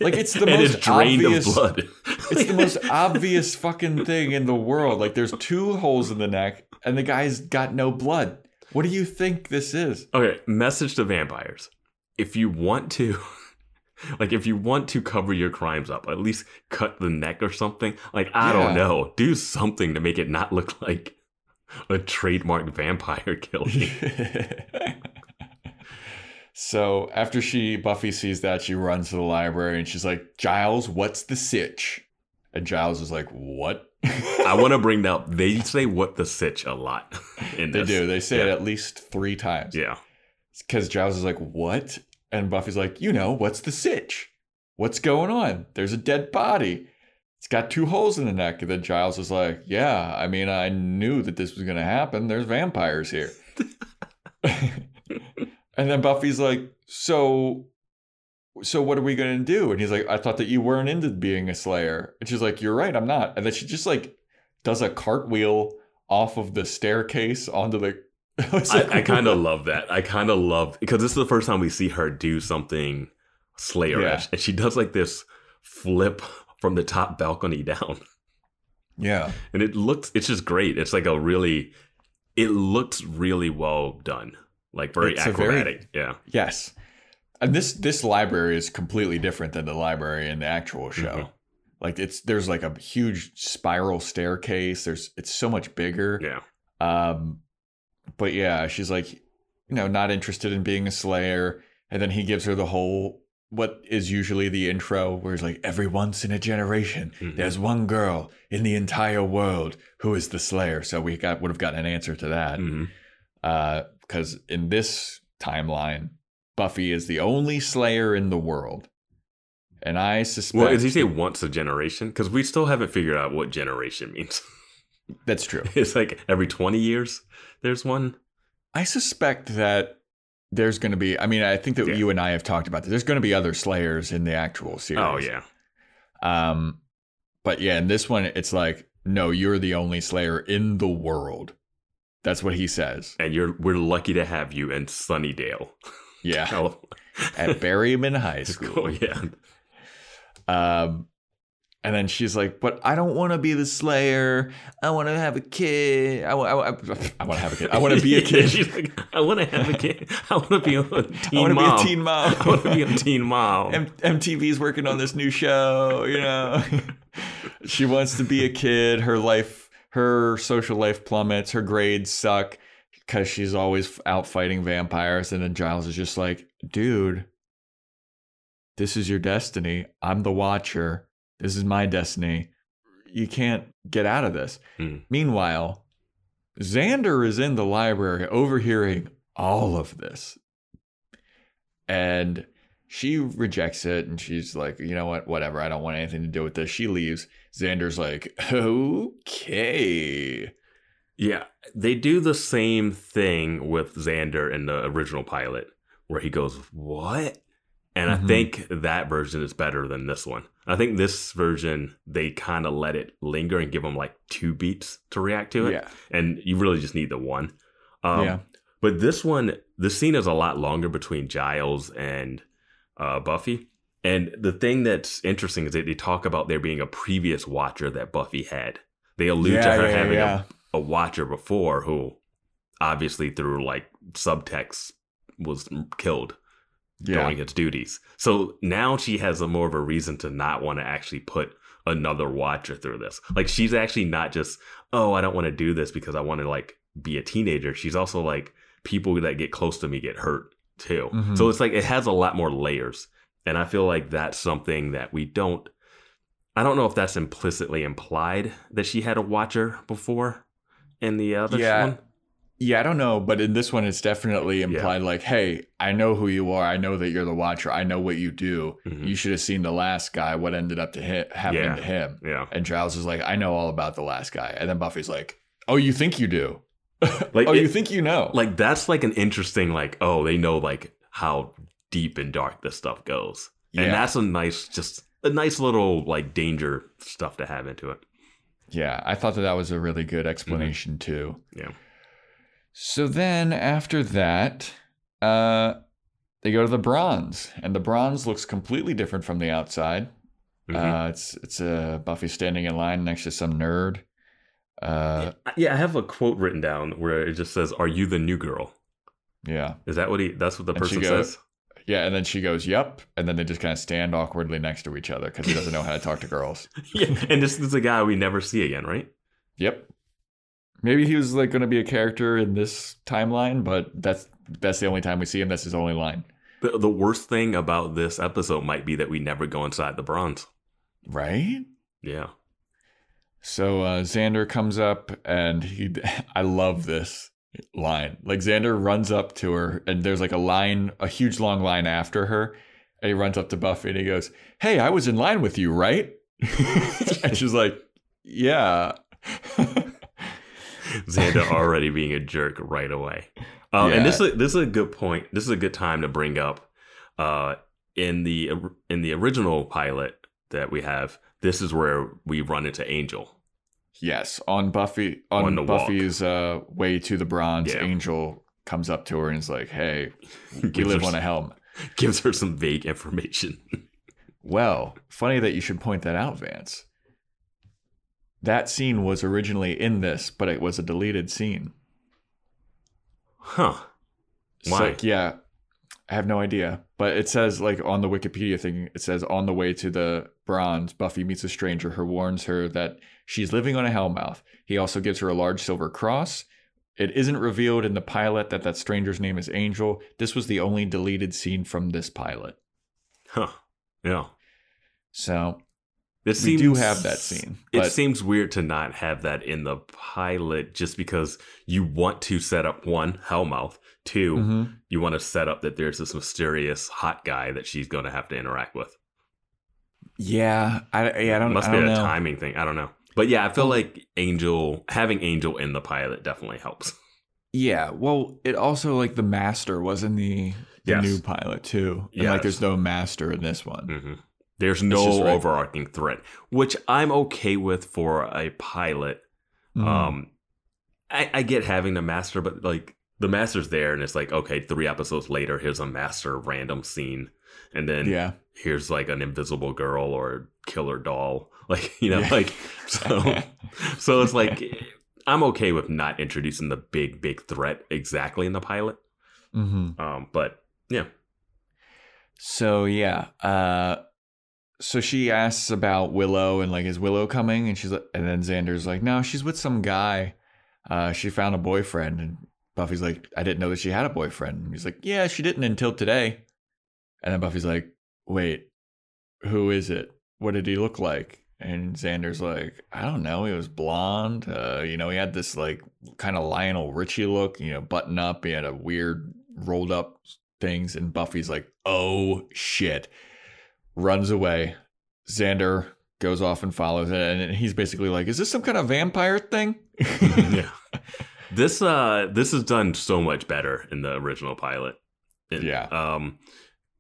Like, it's (laughs) the most it's obvious- blood. (laughs) It's the most obvious fucking thing in the world. Like there's two holes in the neck and the guy's got no blood. What do you think this is? Okay, message to vampires. If you want to (laughs) like if you want to cover your crimes up, at least cut the neck or something. Like I don't know, do something to make it not look like a trademark vampire killing. So after she Buffy sees that, she runs to the library and she's like, Giles, what's the sitch? And Giles is like, What? I (laughs) want to bring up they say what the sitch a lot (laughs) in They do. They say yeah. it at least three times. Yeah. Because Giles is like, What? And Buffy's like, You know, what's the sitch? What's going on? There's a dead body. It's got two holes in the neck. And then Giles is like, Yeah, I mean, I knew that this was going to happen. There's vampires here. (laughs) and then Buffy's like, So. So what are we gonna do? And he's like, I thought that you weren't into being a slayer. And she's like, You're right, I'm not. And then she just like does a cartwheel off of the staircase onto the (laughs) I, like, I kind of love that. I kind of love because this is the first time we see her do something slayerish, Yeah. and she does like this flip from the top balcony (laughs) down. Yeah. and it looks it's just great it's like a really it looks really well done like very It's a very- acrobatic yeah Yes. And this this library is completely different than the library in the actual show. Mhm. Like it's there's like a huge spiral staircase. There's it's so much bigger. yeah Um but yeah, she's like, you know, not interested in being a slayer. And then he gives her the whole what is usually the intro where he's like, every once in a generation, Mhm. there's one girl in the entire world who is the slayer. So we got would have gotten an answer to that. Mhm. Because in this timeline, Buffy is the only Slayer in the world, and I suspect well does he say once a generation because we still haven't figured out what generation means (laughs) that's true. it's like every 20 years there's one I suspect that there's going to be. I mean, I think that Yeah. you and I have talked about this. There's going to be other Slayers in the actual series. oh yeah Um, but yeah, in this one, it's like, no, you're the only Slayer in the world. That's what he says. and you're we're lucky to have you in sunnydale (laughs) Yeah, at Berryman High (laughs) School. yeah Um, And then she's like, "But I don't want to be the Slayer. I want to have a kid. I, wa- I, I want to have a kid. I want to be a (laughs) kid. She's like, I want to have a kid. I want to be a teen I want to mom. be a teen mom. I want to be a teen mom. M- MTV's working on this new show, you know. she wants to be a kid. Her life, her social life plummets. Her grades suck because she's always out fighting vampires. And then Giles is just like, dude, this is your destiny. I'm the watcher. This is my destiny. You can't get out of this. Hmm. Meanwhile, Xander is in the library overhearing all of this. And she rejects it and she's like, you know what, whatever, I don't want anything to do with this. She leaves. Xander's like, okay. Yeah, they do the same thing with Xander in the original pilot, where he goes, "What?" And Mhm. I think that version is better than this one. I think this version they kind of let it linger and give him like two beats to react to it, Yeah. and you really just need the one. Um, yeah. But this one, the scene is a lot longer between Giles and uh, Buffy. And the thing that's interesting is that they talk about there being a previous watcher that Buffy had. They allude to her yeah, having yeah. A, a watcher before who obviously through like subtext was killed Yeah. doing its duties. So now she has a more of a reason to not want to actually put another watcher through this. Like she's actually not just, oh, I don't want to do this because I want to like be a teenager. She's also like people that get close to me get hurt too. Mhm. So it's like it has a lot more layers. And I feel like that's something that we don't I don't know if that's implicitly implied that she had a watcher before in the other Yeah. one. Yeah, I don't know, but in this one, it's definitely implied like, hey, I know who you are. I know that you're the watcher. I know what you do. Mhm. You should have seen the last guy, what ended up to hit, happening Yeah. to him. Yeah. And Giles is like, I know all about the last guy. And then Buffy's like, oh, you think you do? (laughs) Like oh, it- you think you know? like that's like an interesting like oh they know like how deep and dark this stuff goes Yeah. and that's a nice just a nice little like danger stuff to have into it yeah, I thought that that was a really good explanation too. yeah So then after that, uh, they go to the bronze, and the bronze looks completely different from the outside. Mhm. Uh, it's it's uh, Buffy standing in line next to some nerd. Uh, yeah i have a quote written down where it just says are you the new girl yeah, is that what he that's what the And person goes- says yeah, and then she goes, "Yep," and then they just kind of stand awkwardly next to each other because he doesn't know how to talk to girls. (laughs) yeah and this is a guy we never see again right Yep. Maybe he was like going to be a character in this timeline, but that's that's the only time we see him. That's his only line. the, the worst thing about this episode might be that we never go inside the bronze Right? yeah So uh, Xander comes up and he, (laughs) I love this line. Like Xander runs up to her and there's like a line, a huge long line after her. And he runs up to Buffy and he goes, Hey, I was in line with you, right? (laughs) and she's like, Yeah. (laughs) Xander already being a jerk right away. Um, Yeah. And this is this is a good point. This is a good time to bring up. Uh, in the in the original pilot that we have, this is where we run into Angel. yes. On Buffy, on, On. Buffy's uh, way to the bronze, Yeah. Angel comes up to her and is like, Hey, (laughs) Gives live on a helm. (laughs) gives her some vague information. (laughs) Well, funny that you should point that out, Vance. That scene was originally in this, but it was a deleted scene. huh? Why? like, yeah, I have no idea. But it says, like, on the Wikipedia thing, it says, on the way to the bronze, Buffy meets a stranger who warns her that she's living on a Hellmouth. He also gives her a large silver cross. It isn't revealed in the pilot that that stranger's name is Angel. This was the only deleted scene from this pilot. Huh? Yeah. So, This We seems, do have that scene, It seems weird to not have that in the pilot, just because you want to set up one Hellmouth, 2 mhm. you want to set up that there's this mysterious hot guy that she's going to have to interact with. yeah, I, yeah, I don't, know. It Must I be don't a know. timing thing. I don't know. But yeah, I feel like Angel having Angel in the pilot definitely helps. (laughs) Yeah, well, it also like the master was in the, the Yes. new pilot too, and like there's no master in this one. hmm There's no overarching threat, which I'm okay with for a pilot. Mhm. Um, I, I get having the master, but like the master's there, and it's like okay, three episodes later, here's a master random scene, and then yeah, here's like an invisible girl or killer doll (laughs) Like you know, like so. (laughs) So it's like I'm okay with not introducing the big big threat exactly in the pilot. hmm Um, but yeah, So yeah, uh, so she asks about Willow and like, is Willow coming? And she's like, and then Xander's like, no, she's with some guy. Uh, she found a boyfriend, and Buffy's like, I didn't know that she had a boyfriend. And he's like, yeah, she didn't until today. And then Buffy's like, wait, who is it? What did he look like? And Xander's like, I don't know. He was blonde. Uh, you know, he had this like kind of Lionel Richie look, you know, button up. He had a weird rolled up things. And Buffy's like, oh shit. Runs away. Xander goes off and follows it. And he's basically like, is this some kind of vampire thing? (laughs) yeah. (laughs) This uh this is done so much better in the original pilot. And, Yeah. Um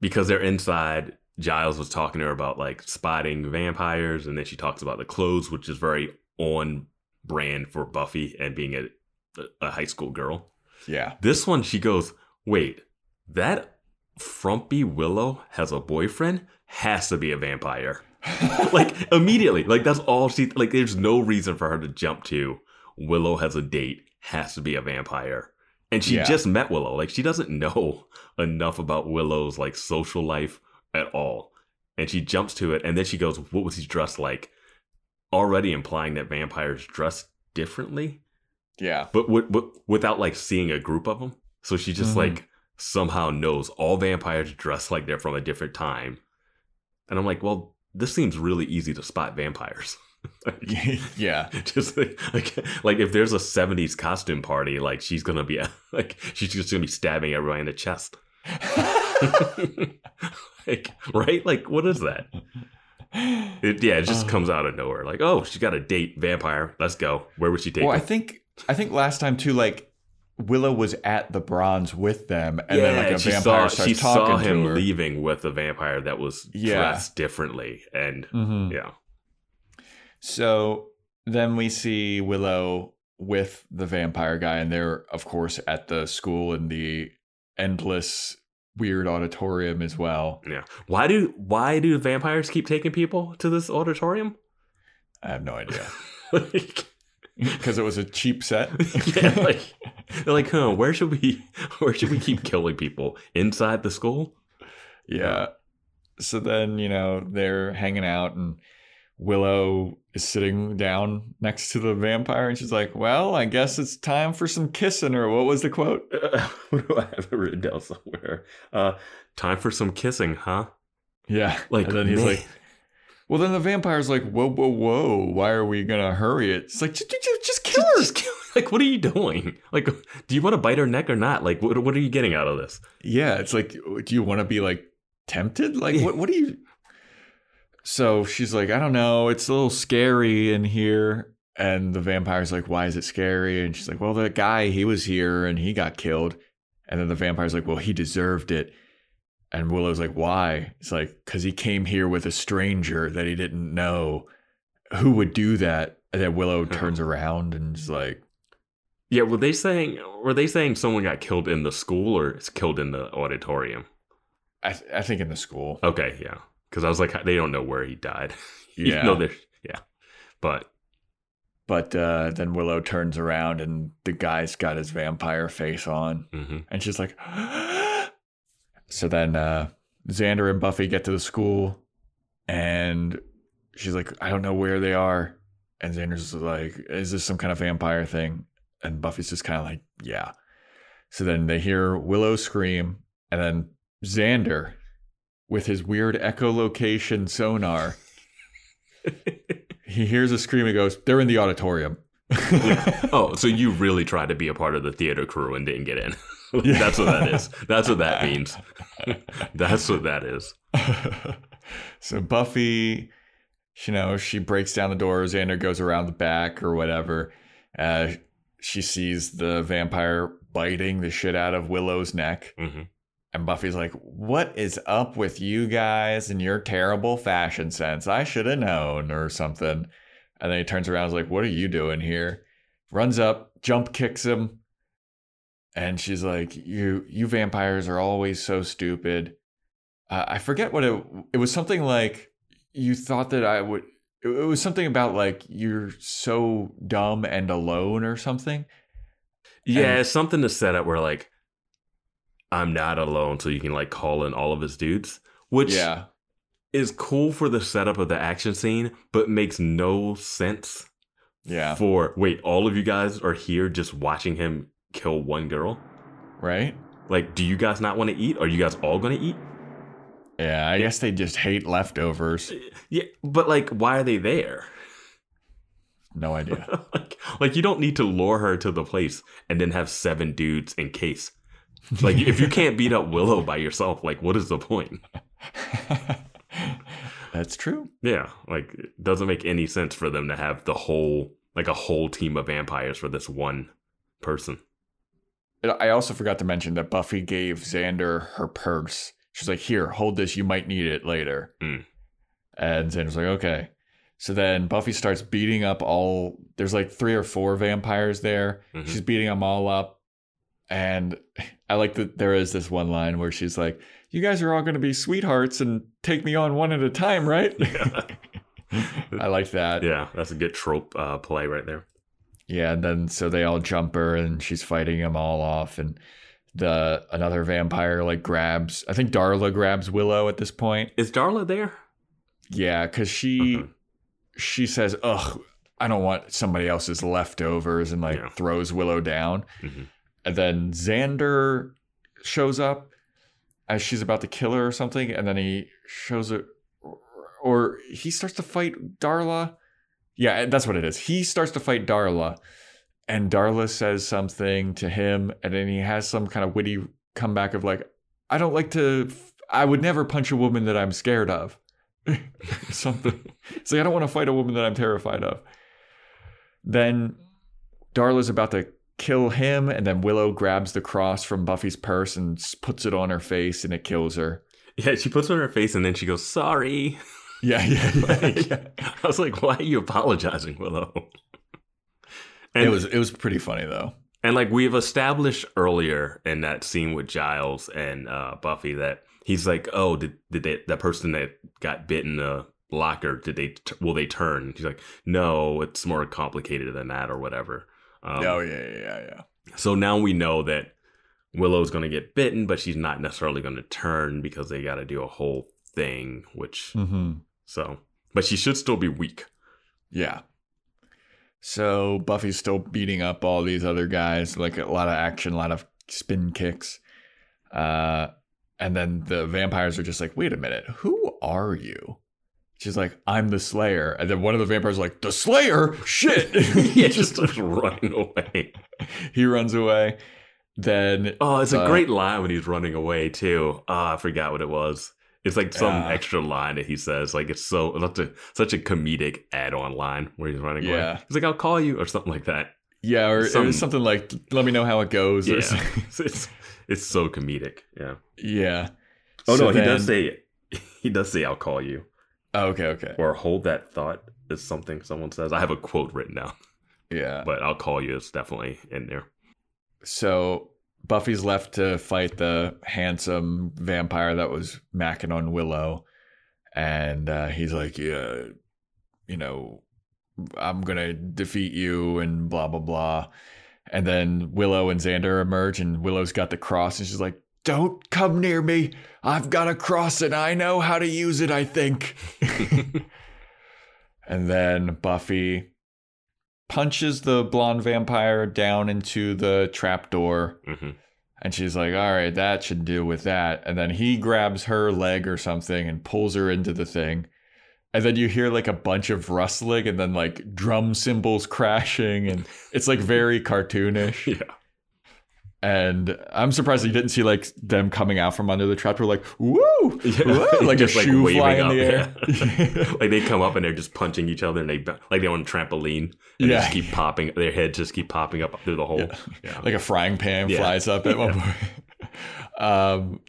because they're inside Giles was talking to her about like spotting vampires and then she talks about the clothes which is very on brand for Buffy and being a a high school girl. Yeah. This one she goes, "Wait, that frumpy Willow has a boyfriend? Has to be a vampire." (laughs) like immediately like that's all she like there's no reason for her to jump to willow has a date has to be a vampire. And she Yeah. just met willow. Like she doesn't know (laughs) enough about willow's like social life at all. And she jumps to it and then she goes what was he dressed like? Already implying that vampires dress differently. Yeah. but w- w- without like seeing a group of them so she just Mhm. like somehow knows all vampires dress like they're from a different time. And i'm like well this seems really easy to spot vampires (laughs) (laughs) (laughs) yeah. just like, like like if there's a 70s costume party like she's gonna be (laughs) like she's just gonna be stabbing everyone in the chest. Like right? Like what is that? It, yeah it just comes out of nowhere. Like oh she got a date vampire. Let's go. Where would she take Well, I think I think last time too, like Willow was at the bronze with them, and then like a she vampire saw, starts she talking saw him leaving with a vampire that was Yeah. dressed differently and Mhm. yeah So then we see Willow with the vampire guy, and they're of course at the school in the endless weird auditorium as well. yeah why do why do vampires keep taking people to this auditorium I have no idea (laughs) like because it was a cheap set. (laughs) yeah, like they're like, huh, where should we (laughs) where should we keep killing people? Inside the school? Yeah. So then, you know, they're hanging out and Willow is sitting down next to the vampire and she's like, Well, I guess it's time for some kissing, or what was the quote? Uh, (laughs) what do I have it written down somewhere? Uh time for some kissing, huh? Yeah. Like and then he's man. like, Well, then the vampire's like, Whoa, whoa, whoa, why are we gonna hurry it? It's like, just, kill her. just kill like what are you doing? Like do you want to bite her neck or not? Like what what are you getting out of this? Yeah, it's like, do you want to be like tempted? Like, what? What do you? So she's like, I don't know. It's a little scary in here. And the vampire's like, Why is it scary? And she's like, Well, that guy he was here and he got killed. And then the vampire's like, Well, he deserved it. And Willow's like, Why? It's like, Because he came here with a stranger that he didn't know. Who would do that? And then Willow (laughs) turns around and is like, Yeah, were they saying were they saying someone got killed in the school or it's killed in the auditorium? I, th- I think in the school. Okay, yeah. Because I was like, they don't know where he died. (laughs) Yeah. they're yeah. But But uh, then Willow turns around and the guy's got his vampire face on. hmm And she's like, (gasps) so then uh, Xander and Buffy get to the school and she's like, I don't know where they are. And Xander's like, is this some kind of vampire thing? And Buffy's just kind of like, yeah. So then they hear Willow scream and then Xander with his weird echolocation sonar, he hears a scream and goes, they're in the auditorium. oh, so you really tried to be a part of the theater crew and didn't get in. (laughs) Yeah. That's what that is. That's what that means. (laughs) That's what that is. (laughs) so Buffy, you know, she breaks down the door. Xander goes around the back or whatever. Uh, she sees the vampire biting the shit out of Willow's neck. hmm And Buffy's like, What is up with you guys and your terrible fashion sense? I should have known or something. And then he turns around and is like, What are you doing here? Runs up, jump kicks him. And she's like, You you vampires are always so stupid. Uh, I forget what it it was something like you thought that I would it, it was something about like you're so dumb and alone or something. Yeah, And- something to set up where like I'm not alone, so you can like call in all of his dudes, which yeah. is cool for the setup of the action scene, but makes no sense Yeah. for wait, all of you guys are here just watching him kill one girl. Right? Like, do you guys not want to eat? Are you guys all gonna eat? Yeah, I guess they just hate leftovers. Uh, yeah, but like, why are they there? No idea. (laughs) like, like you don't need to lure her to the place and then have seven dudes in case. Like, if you can't beat up Willow by yourself, like, what is the point? (laughs) That's true. Yeah, like it doesn't make any sense for them to have the whole like a whole team of vampires for this one person. I also forgot to mention that Buffy gave Xander her purse. She's like, "Here, hold this. You might need it later." Mm. And Xander's like, "Okay." So then Buffy starts beating up all. There's like three or four vampires there. Mhm. She's beating them all up, and I like that there is this one line where she's like, "You guys are all going to be sweethearts and take me on one at a time, right?" (laughs) (laughs) I like that. Yeah, that's a good trope uh, play right there. Yeah, and then so they all jump her and she's fighting them all off and the another vampire like grabs I think Darla grabs Willow at this point. Is Darla there? Yeah, cuz she Mhm. she says, "Ugh, I don't want somebody else's leftovers," and like Yeah. throws Willow down. Mhm. And then Xander shows up as she's about to kill her or something, and then he shows it, or he starts to fight Darla. Yeah, that's what it is. He starts to fight Darla, and Darla says something to him, and then he has some kind of witty comeback of like, "I don't like to. I would never punch a woman that I'm scared of." (laughs) something. It's like I don't want to fight a woman that I'm terrified of. Then Darla's about to kill him, and then Willow grabs the cross from Buffy's purse and puts it on her face, and it kills her. Yeah, she puts it on her face and then she goes, "Sorry." (laughs) Yeah, yeah, yeah. (laughs) Like, yeah. I was like, "Why are you apologizing, Willow?" (laughs) And It was it was pretty funny though. And like we've established earlier in that scene with Giles and uh, Buffy that he's like, oh, did did they, that person that got bit in the locker did they t- will they turn? She's like, no, it's more complicated than that or whatever. Um, oh yeah, yeah, yeah, yeah. So now we know that Willow's going to get bitten, but she's not necessarily going to turn because they got to do a whole thing. Which Mm-hmm. so, but she should still be weak. Yeah. So Buffy's still beating up all these other guys, like a lot of action, a lot of spin kicks. Uh, and then the vampires are just like, wait a minute, who are you? She's like, I'm the Slayer. And then one of the vampires is like, the Slayer? Shit. (laughs) yeah, (laughs) just starts running away. he runs away. Then Oh, it's a Uh, great line when he's running away too. Oh, I forgot what it was. It's like some Yeah. extra line that he says. Like it's so such a such a comedic add-on line where he's running away. He's like, "I'll call you" or something like that. yeah, or it was something like, let me know how it goes. Yeah, it's, (laughs) it's it's so comedic. Yeah. yeah. Oh So no, he does say he does say, "I'll call you" Oh, okay, okay. or "Hold that thought" is something someone says. I have a quote written down, Yeah. but "I'll call you" It's definitely in there. So Buffy's left to fight the handsome vampire that was macking on Willow, and uh, he's like, "Yeah, you know, I'm gonna defeat you," and blah blah blah. And then Willow and Xander emerge, and Willow's got the cross, and she's like, "Don't come near me. I've got a cross, and I know how to use it. I think." (laughs) and then Buffy punches the blonde vampire down into the trapdoor hmm and she's like all right that should do with that and then he grabs her leg or something and pulls her into the thing and then you hear like a bunch of rustling and then like drum cymbals (laughs) crashing and it's like very cartoonish (laughs) Yeah. And i'm surprised you didn't see like them coming out from under the trapdoor like woo, (laughs) Yeah. woo (laughs) like a Just, like, shoe waving flying in the air yeah. (laughs) like they come up and they're just punching each other and they like they're on a trampoline and they Yeah. just keep popping their heads just keep popping up through the hole like a frying pan flies up at one point. um,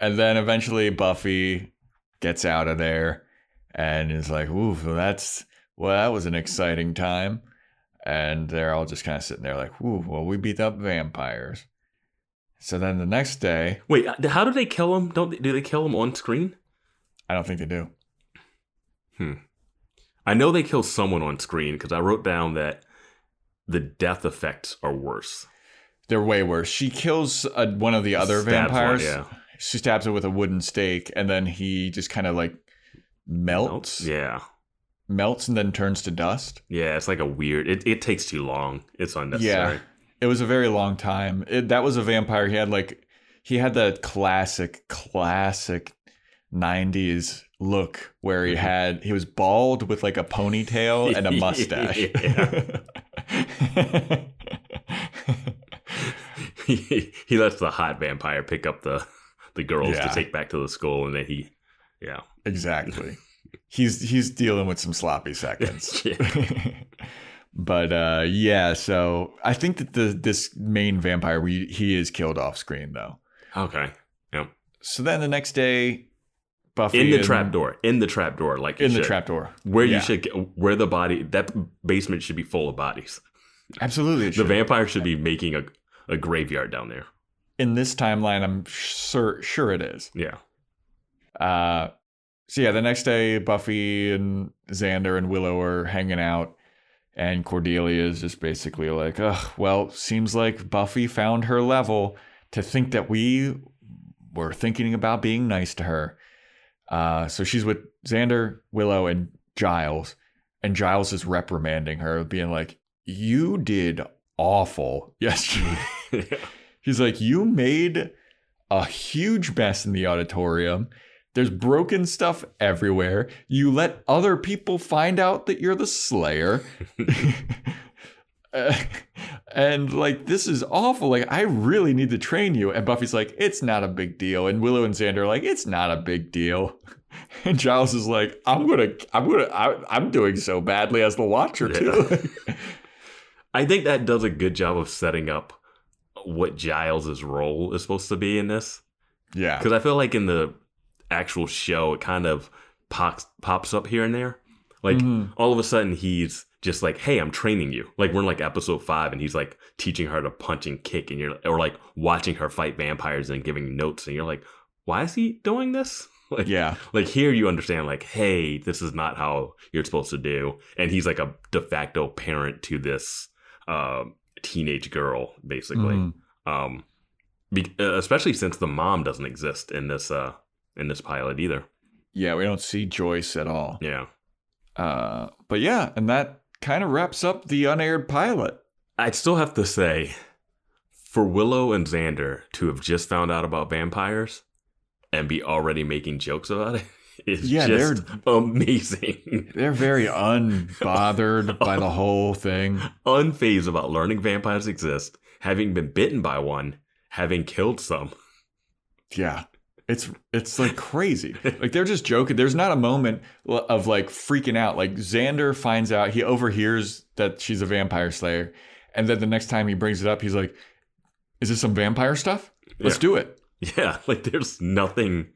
and then eventually Buffy gets out of there and is like, "Ooh, well, that's well, that was an exciting time." And they're all just kind of sitting there like, "Ooh, well, we beat up vampires." So then the next day, wait uh, how do they kill them? don't they, do they kill them on screen I don't think they do. Hmm. I know they kill someone on screen because I wrote down that the death effects are worse. They're way worse. She kills uh one of the other Stabs one, vampires. yeah. She stabs it with a wooden stake, and then he just kind of like melts, Yeah. Melts, and then turns to dust. Yeah, it's like a weird. It, it takes too long. It's unnecessary. Yeah, it was a very long time. It, that was a vampire. He had like he had the classic, classic '90s look where he Mhm. had he was bald with like a ponytail and a (laughs) mustache. (laughs) he, he lets the hot vampire pick up the the girls Yeah. to take back to the school, and then he, yeah, exactly. He's he's dealing with some sloppy seconds. (laughs) (laughs) but uh yeah, so I think that the this main vampire we he is killed off screen though. okay, Yep. So then the next day Buffy in the and- trap door, in the trap door, like in the should. trap door. where Yeah. you should get, where the body that basement should be full of bodies. Absolutely. The vampire should be making a a graveyard down there. in this timeline, I'm sure sure it is. Yeah, Uh, so yeah, the next day, Buffy and Xander and Willow are hanging out, and Cordelia is just basically like, "Ugh, well, seems like Buffy found her level to think that we were thinking about being nice to her." Uh, so she's with Xander, Willow, and Giles, and Giles is reprimanding her, being like, "You did awful (laughs) yesterday." (laughs) He's like, You made a huge mess in the auditorium. There's broken stuff everywhere. You let other people find out that you're the Slayer. Uh, (laughs) and like, this is awful. Like, I really need to train you. And Buffy's like, It's not a big deal. And Willow and Xander are like, It's not a big deal. (laughs) And Giles is like, I'm gonna, I'm gonna, I, I'm doing so badly as the Watcher too. (laughs) I think that does a good job of setting up what Giles's role is supposed to be in this. yeah, Because I feel like in the actual show, it kind of pops pops up here and there. Like Mhm. all of a sudden, he's just like, "Hey, I'm training you." Like we're in like episode five, and he's like teaching her to punch and kick, and you're or like watching her fight vampires and giving notes, and you're like, "Why is he doing this?" (laughs) Like, yeah, like here you understand, like, "Hey, this is not how you're supposed to do," and he's like a de facto parent to this um, teenage girl, basically Mhm. um be, uh, especially since the mom doesn't exist in this uh in this pilot either yeah. We don't see Joyce at all. yeah Uh, but yeah, and that kind of wraps up the unaired pilot. i'd still have to say for willow and xander to have just found out about vampires and be already making jokes about it (laughs) is Yeah, just amazing They're very (laughs) unbothered by the whole thing. unfazed about learning vampires exist having been bitten by one having killed some Yeah. It's it's like crazy. (laughs) Like they're just joking. There's not a moment of like freaking out. Like Xander finds out, he overhears that she's a vampire slayer, and then the next time he brings it up, he's like, "Is this some vampire stuff? Let's Yeah. do it." Yeah, (laughs) like there's nothing.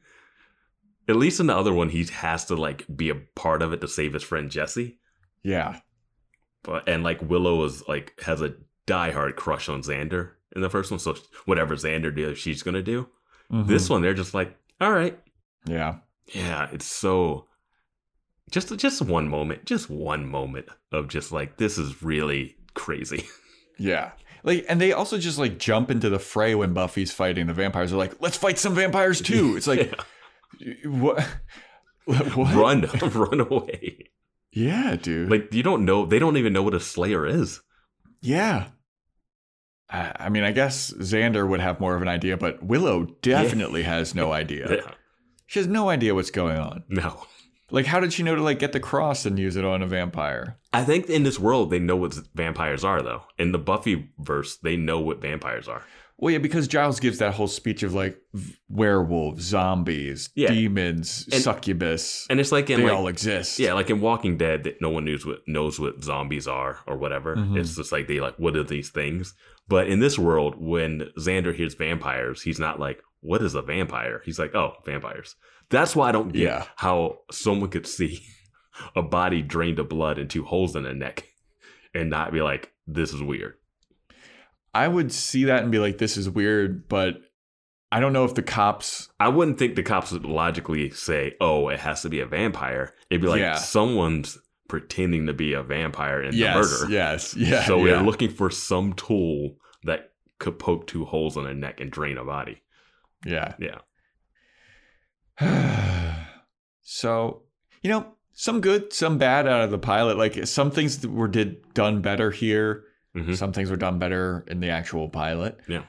At least in the other one, he has to like be a part of it to save his friend Jesse. Yeah. But and like Willow is like has a diehard crush on Xander in the first one, so whatever Xander does, she's gonna do. Mhm. This one, they're just like, all right, Yeah. yeah. It's so just just one moment, just one moment of just like this is really crazy. (laughs) Yeah. Like, and they also just like jump into the fray when Buffy's fighting the vampires. They're like, let's fight some vampires (laughs) too. It's like, what? (laughs) What? run, run away. Yeah, dude. Like you don't know, they don't even know what a Slayer is. yeah. I, mean, I guess Xander would have more of an idea, but Willow definitely has no (laughs) idea. Yeah. She has no idea what's going on. No. Like, how did she know to like get the cross and use it on a vampire? I think in this world they know what vampires are though. In the Buffy verse, they know what vampires are. Well, yeah, because Giles gives that whole speech of like v- werewolves, zombies, Yeah. demons, And- succubus. And it's like in they like all exist. yeah, like in Walking Dead that no one knows what knows what zombies are or whatever. Mhm. It's just like they like what are these things? But in this world, when Xander hears vampires, he's not like, "What is a vampire?" He's like, "Oh, vampires." That's why I don't get Yeah. how someone could see (laughs) a body drained of blood and two holes in the neck (laughs) and not be like, "This is weird." I would see that and be like, this is weird, but I don't know if the cops. I wouldn't think the cops would logically say, "Oh, it has to be a vampire." It'd be like Yeah. someone's pretending to be a vampire in yes, the murder. yes, yeah. so we're looking for some tool that could poke two holes in a neck and drain a body. yeah. Yeah. (sighs) so you know some good some bad out of the pilot like some things were did done better here Mhm. some things were done better in the actual pilot Yeah.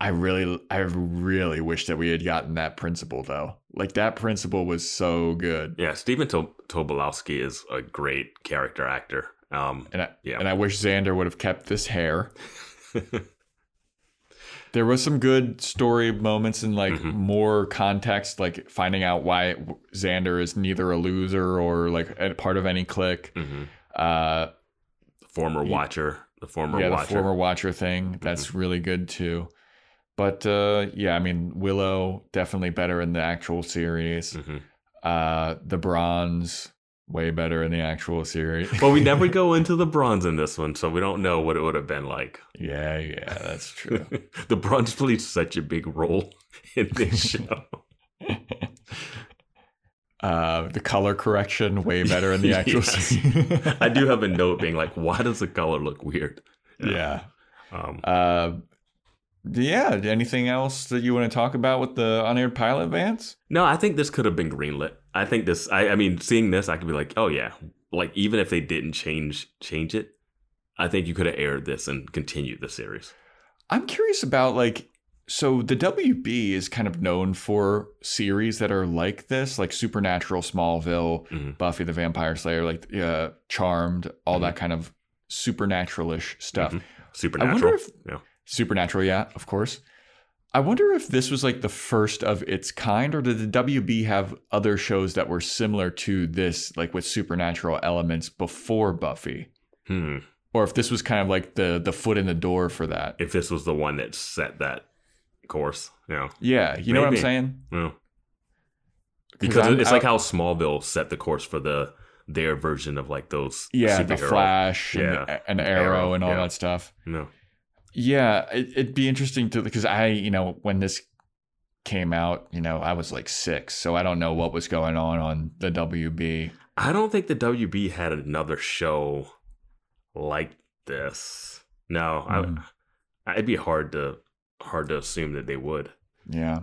i really i really wish that we had gotten that principle though like that principle was so good Yeah. Stephen to- Tobolowsky is a great character actor. Um, and I, Yeah. and I wish Xander would have kept this hair. (laughs) there was some good story moments and like Mhm. more context, like finding out why Xander is neither a loser or like a part of any clique. mhm. Uh, The former Yeah. watcher. The former yeah, watcher. Mm-hmm. the former watcher thing. That's really good too. But uh, yeah, I mean Willow definitely better in the actual series. Uh, the Bronze way better in the actual series. But we never go (laughs) into the bronze in this one, so we don't know what it would have been like. yeah, yeah, that's true. (laughs) the bronze plays such a big role (laughs) in this show. uh, the color correction way better in the actual series. I do have a note being like, why does the color look weird? yeah. Um, Uh, yeah. Anything else that you want to talk about with the unaired pilot, Vance? no, I think this could have been greenlit. I think this. I, I mean, seeing this, I could be like, oh yeah. Like even if they didn't change change it, I think you could have aired this and continued the series. I'm curious about like. So the WB is kind of known for series that are like this, like Supernatural, Smallville, Mhm. Buffy the Vampire Slayer, like uh, Charmed, all that kind of supernatural-ish stuff. Mhm. I Supernatural. wonder if yeah. Supernatural, yeah, of course. I wonder if this was like the first of its kind, or did the WB have other shows that were similar to this, like with supernatural elements before Buffy? Hmm. Or if this was kind of like the the foot in the door for that. If this was the one that set that course, yeah. Yeah, you know what I'm saying? Yeah. Because I'm- it's I- like how Smallville set the course for the their version of like those Yeah, the Flash and, Yeah. and Arrow, Arrow, and all yeah. that stuff. No. Yeah, it, it'd be interesting to because I, you know, when this came out, you know, I was like six, so I don't know what was going on on the WB. I don't think the WB had another show like this. No, Mm. I, it'd be hard to hard to assume that they would. Yeah.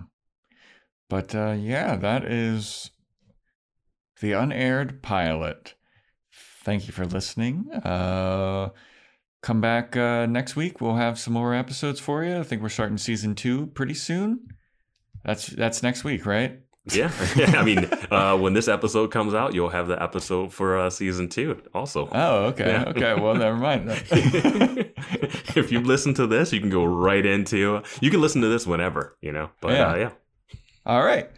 But uh, yeah, that is the unaired pilot. Thank you for listening. Uh, come back uh, next week. We'll have some more episodes for you. I think we're starting season two pretty soon. That's that's next week, right? Yeah, (laughs) yeah. I mean, uh, when this episode comes out, you'll have the episode for uh, season two. Also, Oh, okay. Yeah. Okay. Well, never mind. (laughs) if you listen to this, you can go right into. You can listen to this whenever, you know. But Yeah. uh, yeah, All right.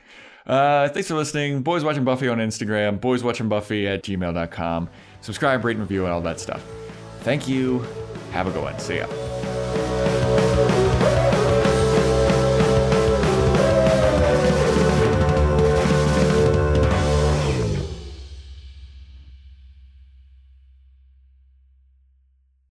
Uh, thanks for listening. Boys Watching Buffy on Instagram, Boys Watching Buffy at gmail.com. Subscribe, rate, and review, and all that stuff. Thank you. Have a good one. See ya.